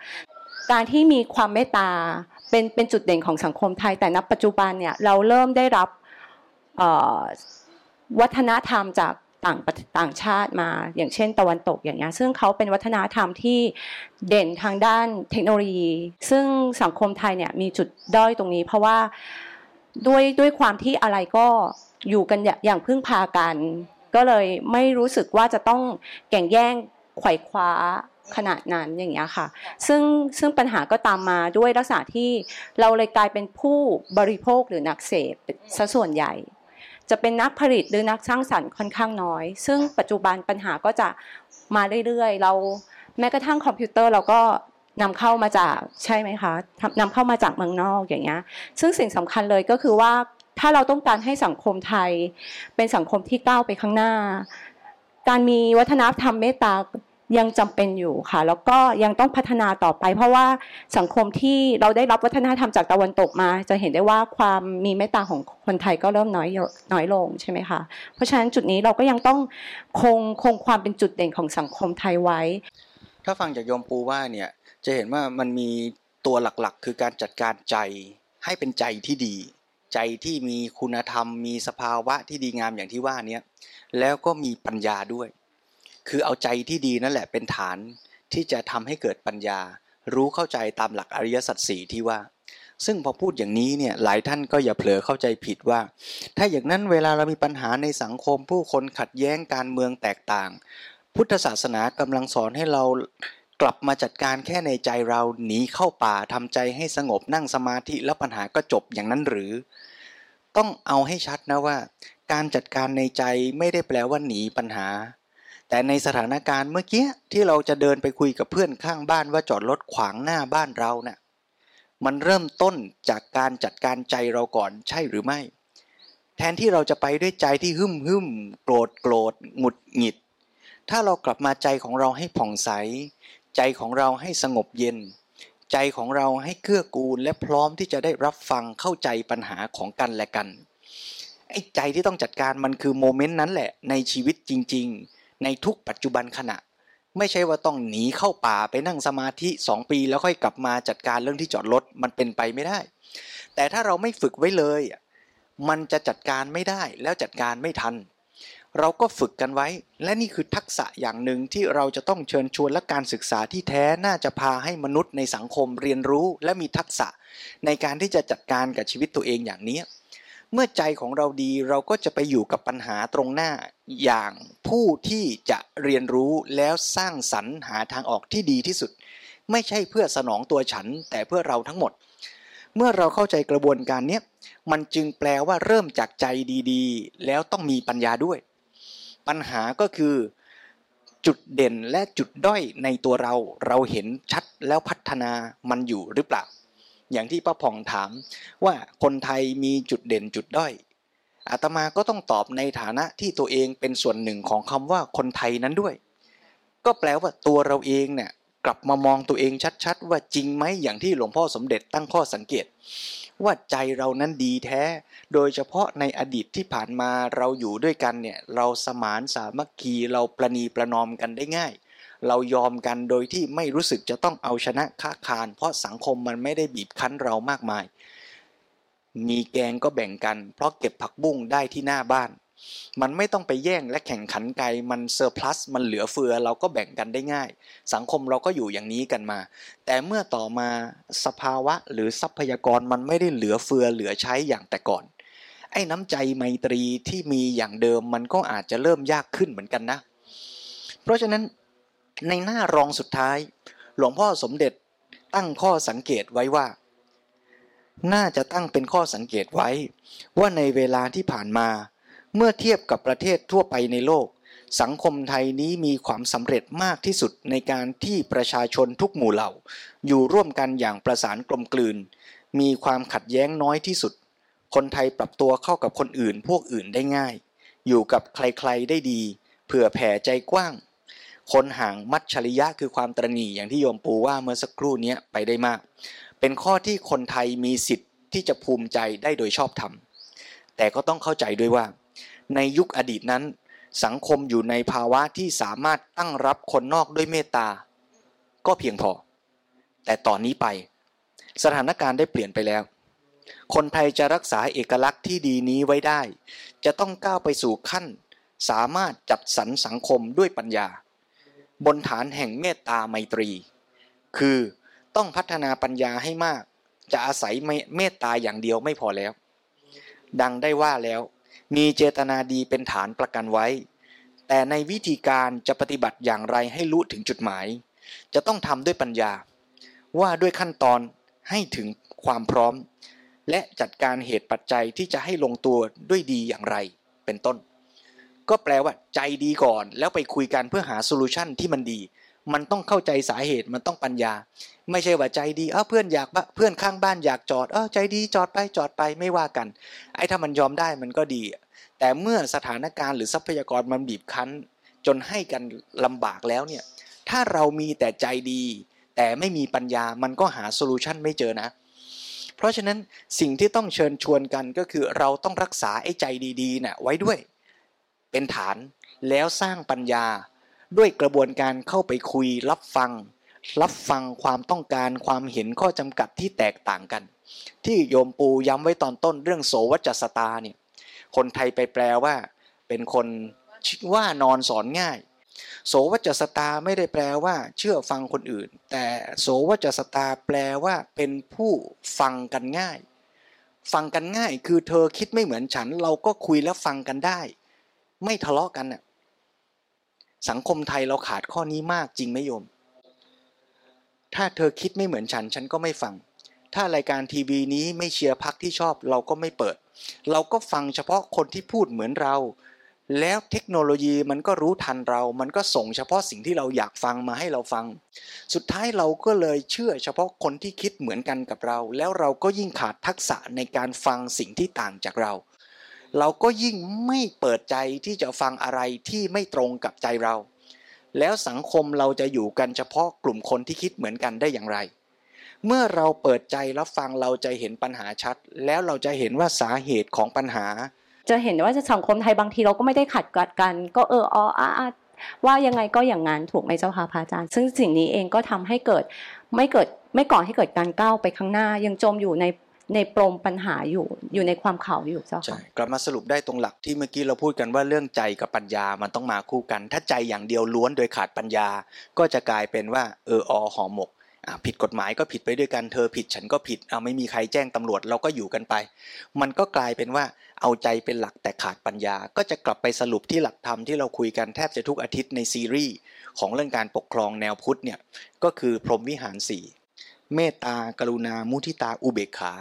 การที่มีความเมตตา เป็นเป็นจุดเด่นของสังคมไทยแต่ณปัจจุบันเนี่ยเราเริ่มได้รับวัฒนธรรมจากต่างต่างชาติมา อย่างเช่นตะวันตกอย่างเงี้ยซึ่งเขาเป็นวัฒนธรรมที่เด่นทางด้านเทคโนโลยี ซึ่งสังคมไทยเนี่ยมีจุดด้อยตรงนี้ เพราะว่าด้วยด้วยความที่อะไรก็อยู่กันอย่างพึ่งพากัน ก็เลยไม่รู้สึกว่าจะต้องแข่งแย่งไขว่คว้า ขนาดนั้นอย่างเงี้ยค่ะ ซึ่งซึ่งปัญหาก็ตามมาด้วยลักษณะที่เราเลยกลายเป็นผู้บริโภคหรือนักเสพซะส่วนใหญ่ จะเป็นนักผลิตหรือนักสร้างสรรค์ค่อนข้างน้อย ซึ่งปัจจุบันปัญหาก็จะมาเรื่อยๆ เราแม้กระทั่งคอมพิวเตอร์เราก็นำเข้ามาจากใช่ไหมคะนำเข้ามาจากเมืองนอกอย่างเงี้ยซึ่งสิ่งสำคัญเลยก็คือว่าถ้าเราต้องการให้สังคมไทย เป็นสังคมที่ก้าวไปข้างหน้า การมีวัฒนธรรมเมตตา ยังจำเป็นอยู่ค่ะ แล้วก็ยังต้องพัฒนาต่อไป เพราะว่าสังคมที่เราได้รับวัฒนธรรมจากตะวันตกมา จะเห็นได้ว่าความมีเมตตาของคนไทยก็เริ่มน้อยน้อยลงใช่ไหมคะเพราะฉะนั้นจุดนี้เราก็ยังต้องคงคงความเป็นจุดเด่นของสังคมไทยไว้ ถ้าฟังจากโยมปูว่าเนี่ยจะเห็นว่ามันมีตัวหลักๆ คือการจัดการใจให้เป็นใจที่ดี ใจที่มีคุณธรรม มีสภาวะที่ดีงามอย่างที่ว่านี้แล้วก็มีปัญญาด้วย คือเอาใจที่ดีนั่นแหละเป็นฐานที่จะทำให้เกิดปัญญา รู้เข้าใจตามหลักอริยสัจสี่ที่ว่า ซึ่งพอพูดอย่างนี้เนี่ยหลายท่านก็อย่าเผลอเข้าใจผิดว่า ถ้าอย่างนั้นเวลาเรามีปัญหาในสังคมผู้คนขัดแย้งการเมืองแตกต่าง พุทธศาสนากำลังสอนให้เรากลับมาจัดการแค่ในใจเราหนีเข้าป่าทำใจให้สงบนั่งสมาธิแล้วปัญหาก็จบอย่างนั้นหรือ ต้องเอาให้ชัดนะว่า การจัดการในใจไม่ได้แปลว่าหนีปัญหา แต่ในสถานการณ์เมื่อกี้ที่เราจะเดินไปคุยกับเพื่อนข้างบ้านว่าจอดรถขวางหน้าบ้านเราเนะ่ยมันเริ่มต้นจากการจัดการใจเราก่อนใช่หรือไม่ แทนที่เราจะไปด้วยใจที่หึ่มหึ่มโกรธโกรธหงุดหงิด ถ้าเรากลับมาใจของเราให้ผ่องใส ใจของเราให้สงบเย็น ใจของเราให้เกื้อกูลและพร้อมที่จะได้รับฟังเข้าใจปัญหาของกันและกันไอ้ใจที่ต้องจัดการมันคือโมเมนต์นั้นแหละในชีวิตจริง ๆ ในทุกปัจจุบันขณะ ไม่ใช่ว่าต้องหนีเข้าป่าไปนั่งสมาธิสองปีแล้วค่อยกลับมาจัดการเรื่องที่จอดรถมันเป็นไปไม่ได้ แต่ถ้าเราไม่ฝึกไว้เลย มันจะจัดการไม่ได้แล้วจัดการไม่ทัน เราก็ฝึกกันไว้ และนี่คือทักษะอย่างหนึ่งที่เราจะต้องเชิญชวนและการศึกษาที่แท้น่าจะพาให้มนุษย์ในสังคมเรียนรู้ และมีทักษะ ในการที่จะจัดการกับชีวิตตัวเองอย่างนี้ เมื่อใจของเราดีเราก็จะไปอยู่กับปัญหาตรงหน้า อย่างผู้ที่จะเรียนรู้แล้วสร้างสรรหาทางออกที่ดีที่สุด ไม่ใช่เพื่อสนองตัวฉัน แต่เพื่อเราทั้งหมด เมื่อเราเข้าใจกระบวนการนี้มันจึงแปลว่าเริ่มจากใจดีๆ แล้วต้องมีปัญญาด้วย ปัญหาก็คือจุดเด่นและจุดด้อยในตัวเรา เราเห็นชัดแล้วพัฒนามันอยู่หรือเปล่า อย่างที่ป้าผ่องถามว่าคนไทยมีจุดเด่นจุดด้อยอาตมาก็ต้องตอบในฐานะที่ตัวเองเป็นส่วนหนึ่งของคำว่าคนไทยนั้นด้วย ก็แปลว่าตัวเราเองเนี่ยกลับมามองตัวเองชัดๆ ว่าจริงไหมอย่างที่หลวงพ่อสมเด็จตั้งข้อสังเกต ว่าใจเรานั้นดีแท้ โดยเฉพาะในอดีตที่ผ่านมาเราอยู่ด้วยกันเนี่ยเราสมานสามัคคีเราประนีประนอมกันได้ง่าย เรายอมกันโดยที่ไม่รู้สึกจะต้องเอาชนะค้าคาน เพราะสังคมมันไม่ได้บีบคั้นเรามากมาย มีแกงก็แบ่งกัน เพราะเก็บผักบุ้งได้ที่หน้าบ้าน มันไม่ต้องไปแย่งและแข่งขันไกลมันเซอร์พลัสมันเหลือเฟือเราก็แบ่งกันได้ง่าย สังคมเราก็อยู่อย่างนี้กันมา แต่เมื่อต่อมาสภาวะหรือทรัพยากรมันไม่ได้เหลือเฟือเหลือใช้อย่างแต่ก่อนไอ้น้ำใจไมตรีที่มีอย่างเดิมมันก็อาจจะเริ่มยากขึ้นเหมือนกันนะ เพราะฉะนั้น ในหน้ารองสุดท้าย หลวงพ่อสมเด็จตั้งข้อสังเกตไว้ว่า น่าจะตั้งเป็นข้อสังเกตไว้ ว่าในเวลาที่ผ่านมา เมื่อเทียบกับประเทศทั่วไปในโลก สังคมไทยนี้มีความสำเร็จมากที่สุดในการที่ประชาชนทุกหมู่เหล่า อยู่ร่วมกันอย่างประสานกลมกลืน มีความขัดแย้งน้อยที่สุด คนไทยปรับตัวเข้ากับคนอื่นพวกอื่นได้ง่าย อยู่กับใครๆได้ดี เผื่อแผ่ใจกว้าง คนห่างมัจฉริยะคือความตรณีอย่างที่โยมปูว่าเมื่อสักครู่นี้ไปได้มาก เป็นข้อที่คนไทยมีสิทธิ์ที่จะภูมิใจได้โดยชอบธรรม แต่ก็ต้องเข้าใจด้วยว่า ในยุคอดีตนั้น สังคมอยู่ในภาวะที่สามารถตั้งรับคนนอกด้วยเมตตา ก็เพียงพอ แต่ตอนนี้ไป สถานการณ์ได้เปลี่ยนไปแล้ว คนไทยจะรักษาเอกลักษณ์ที่ดีนี้ไว้ได้ จะต้องก้าวไปสู่ขั้น สามารถจัดสรรสังคมด้วยปัญญา บนฐานแห่งเมตตาไมตรี คือต้องพัฒนาปัญญาให้มาก จะอาศัยเมตตาอย่างเดียวไม่พอแล้ว ดังได้ว่าแล้ว มีเจตนาดีเป็นฐานประกันไว้ แต่ในวิธีการจะปฏิบัติอย่างไรให้รู้ถึงจุดหมาย จะต้องทำด้วยปัญญา ว่าด้วยขั้นตอนให้ถึงความพร้อม และจัดการเหตุปัจจัยที่จะให้ลงตัวด้วยดีอย่างไร เป็นต้น ก็แปลว่าใจดีก่อน แล้วไปคุยกันเพื่อหาโซลูชันที่มันดี มันต้องเข้าใจสาเหตุมันต้องปัญญา ไม่ใช่ว่าใจดีเออเพื่อนอยากเพื่อนข้างบ้านอยากจอดเออใจดีจอดไปจอดไปไม่ว่ากัน ไอ้ถ้ามันยอมได้มันก็ดี แต่เมื่อสถานการณ์หรือทรัพยากรมันบีบคั้น จนให้กันลำบากแล้วเนี่ยถ้าเรามีแต่ใจดี แต่ไม่มีปัญญามันก็หาโซลูชันไม่เจอนะเพราะฉะนั้นสิ่งที่ต้องเชิญชวนกันก็คือเราต้องรักษาไอ้ใจดีๆนะ่ะไว้ด้วย เป็นฐานแล้วสร้างปัญญา ด้วยกระบวนการเข้าไปคุยรับฟัง รับฟังความต้องการความเห็นข้อจำกัดที่แตกต่างกัน ที่โยมปูย้ำไว้ตอนต้นเรื่องโสวัจสตาเนี่ยคนไทยไปแปลว่า เป็นคนว่านอนสอนง่าย โสวัจสตาไม่ได้แปลว่า เชื่อฟังคนอื่น แต่โสวัจสตาแปลว่าเป็นผู้ฟังกันง่าย ฟังกันง่ายคือเธอคิดไม่เหมือนฉันเราก็คุยแล้วฟังกันได้ ไม่ทะเลาะกันน่ะสังคมไทยเราขาดข้อนี้มากจริงไหมโยม ถ้าเธอคิดไม่เหมือนฉัน ฉันก็ไม่ฟัง ถ้ารายการทีวีนี้ไม่เชียร์พักที่ชอบเราก็ไม่เปิด เราก็ฟังเฉพาะคนที่พูดเหมือนเรา แล้วเทคโนโลยีมันก็รู้ทันเรา มันก็ส่งเฉพาะสิ่งที่เราอยากฟังมาให้เราฟัง สุดท้ายเราก็เลยเชื่อเฉพาะคนที่คิดเหมือนกันกับเรา แล้วเราก็ยิ่งขาดทักษะในการฟังสิ่งที่ต่างจากเรา เราก็ยิ่งไม่เปิดใจที่จะฟังอะไรที่ไม่ตรงกับใจเรา แล้วสังคมเราจะอยู่กันเฉพาะกลุ่มคนที่คิดเหมือนกันได้อย่างไร เมื่อเราเปิดใจรับฟังเราจะเห็นปัญหาชัด แล้วเราจะเห็นว่าสาเหตุของปัญหา จะเห็นว่าสังคมไทยบางทีเราก็ไม่ได้ขัดกัดกัน ก็เอออ๋ออะว่ายังไงก็อย่างนั้นถูกไหมเจ้าค่ะพระอาจารย์ ซึ่งสิ่งนี้เองก็ทำให้เกิดไม่เกิดไม่ก่อให้เกิดการก้าวไปข้างหน้า ยังจมอยู่ใน ในปมปัญหาอยู่อยู่ในความเขาอยู่เจ้าค่ะใช่กลับมาสรุปได้ตรงหลักที่เมื่อกี้เราพูดกันว่าเรื่องใจกับปัญญามันต้องมาคู่กัน ถ้าใจอย่างเดียวล้วนโดยขาดปัญญา ก็จะกลายเป็นว่าเอออหอหมกผิดกฎหมายก็ผิดไปด้วยกันเธอผิดฉันก็ผิดเอาไม่มีใครแจ้งตำรวจเราก็อยู่กันไป มันก็กลายเป็นว่าเอาใจเป็นหลักแต่ขาดปัญญา ก็จะกลับไปสรุปที่หลักธรรมที่เราคุยกันแทบจะทุกอาทิตย์ในซีรีส์ของเรื่องการปกครองแนวพุทธเนี่ยก็คือพรหมวิหารสี่ เมตตากรุณามุทิตาอุเบกขา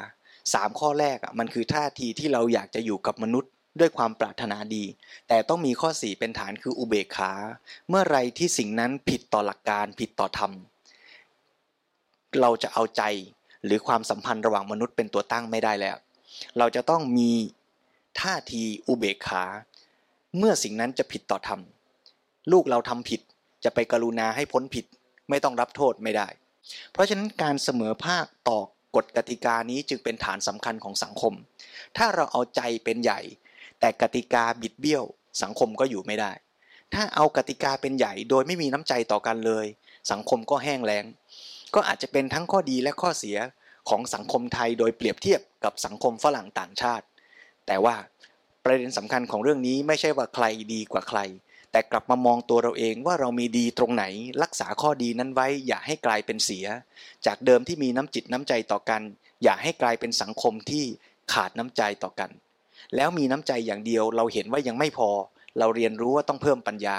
สามข้อแรกอะมันคือท่าทีที่เราอยากจะอยู่กับมนุษย์ด้วยความปรารถนาดี แต่ต้องมีข้อสี่เป็นฐานคืออุเบกขา เมื่อไรที่สิ่งนั้นผิดต่อหลักการผิดต่อธรรม เราจะเอาใจหรือความสัมพันธ์ระหว่างมนุษย์เป็นตัวตั้งไม่ได้แล้ว เราจะต้องมีท่าทีอุเบกขา เมื่อสิ่งนั้นจะผิดต่อธรรม ลูกเราทำผิดจะไปกรุณาให้พ้นผิด ไม่ต้องรับโทษไม่ได้ เพราะฉะนั้นการเสมอภาคต่อกฎกติกานี้จึงเป็นฐานสำคัญของสังคม ถ้าเราเอาใจเป็นใหญ่ แต่กติกาบิดเบี้ยว สังคมก็อยู่ไม่ได้ ถ้าเอากติกาเป็นใหญ่ โดยไม่มีน้ำใจต่อกันเลย สังคมก็แห้งแล้ง ก็อาจจะเป็นทั้งข้อดีและข้อเสียของสังคมไทยโดยเปรียบเทียบกับสังคมฝรั่งต่างชาติ แต่ว่าประเด็นสำคัญของเรื่องนี้ไม่ใช่ว่าใครดีกว่าใคร แต่กลับมามองตัวเราเองว่าเรามีดีตรงไหน รักษาข้อดีนั้นไว้ อย่าให้กลายเป็นเสีย จากเดิมที่มีน้ำจิตน้ำใจต่อกัน อย่าให้กลายเป็นสังคมที่ขาดน้ำใจต่อกัน แล้วมีน้ำใจอย่างเดียวเราเห็นว่ายังไม่พอ เราเรียนรู้ว่าต้องเพิ่มปัญญา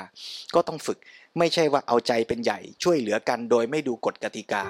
ก็ต้องฝึก ไม่ใช่ว่าเอาใจเป็นใหญ่ ช่วยเหลือกันโดยไม่ดูกฎกติกา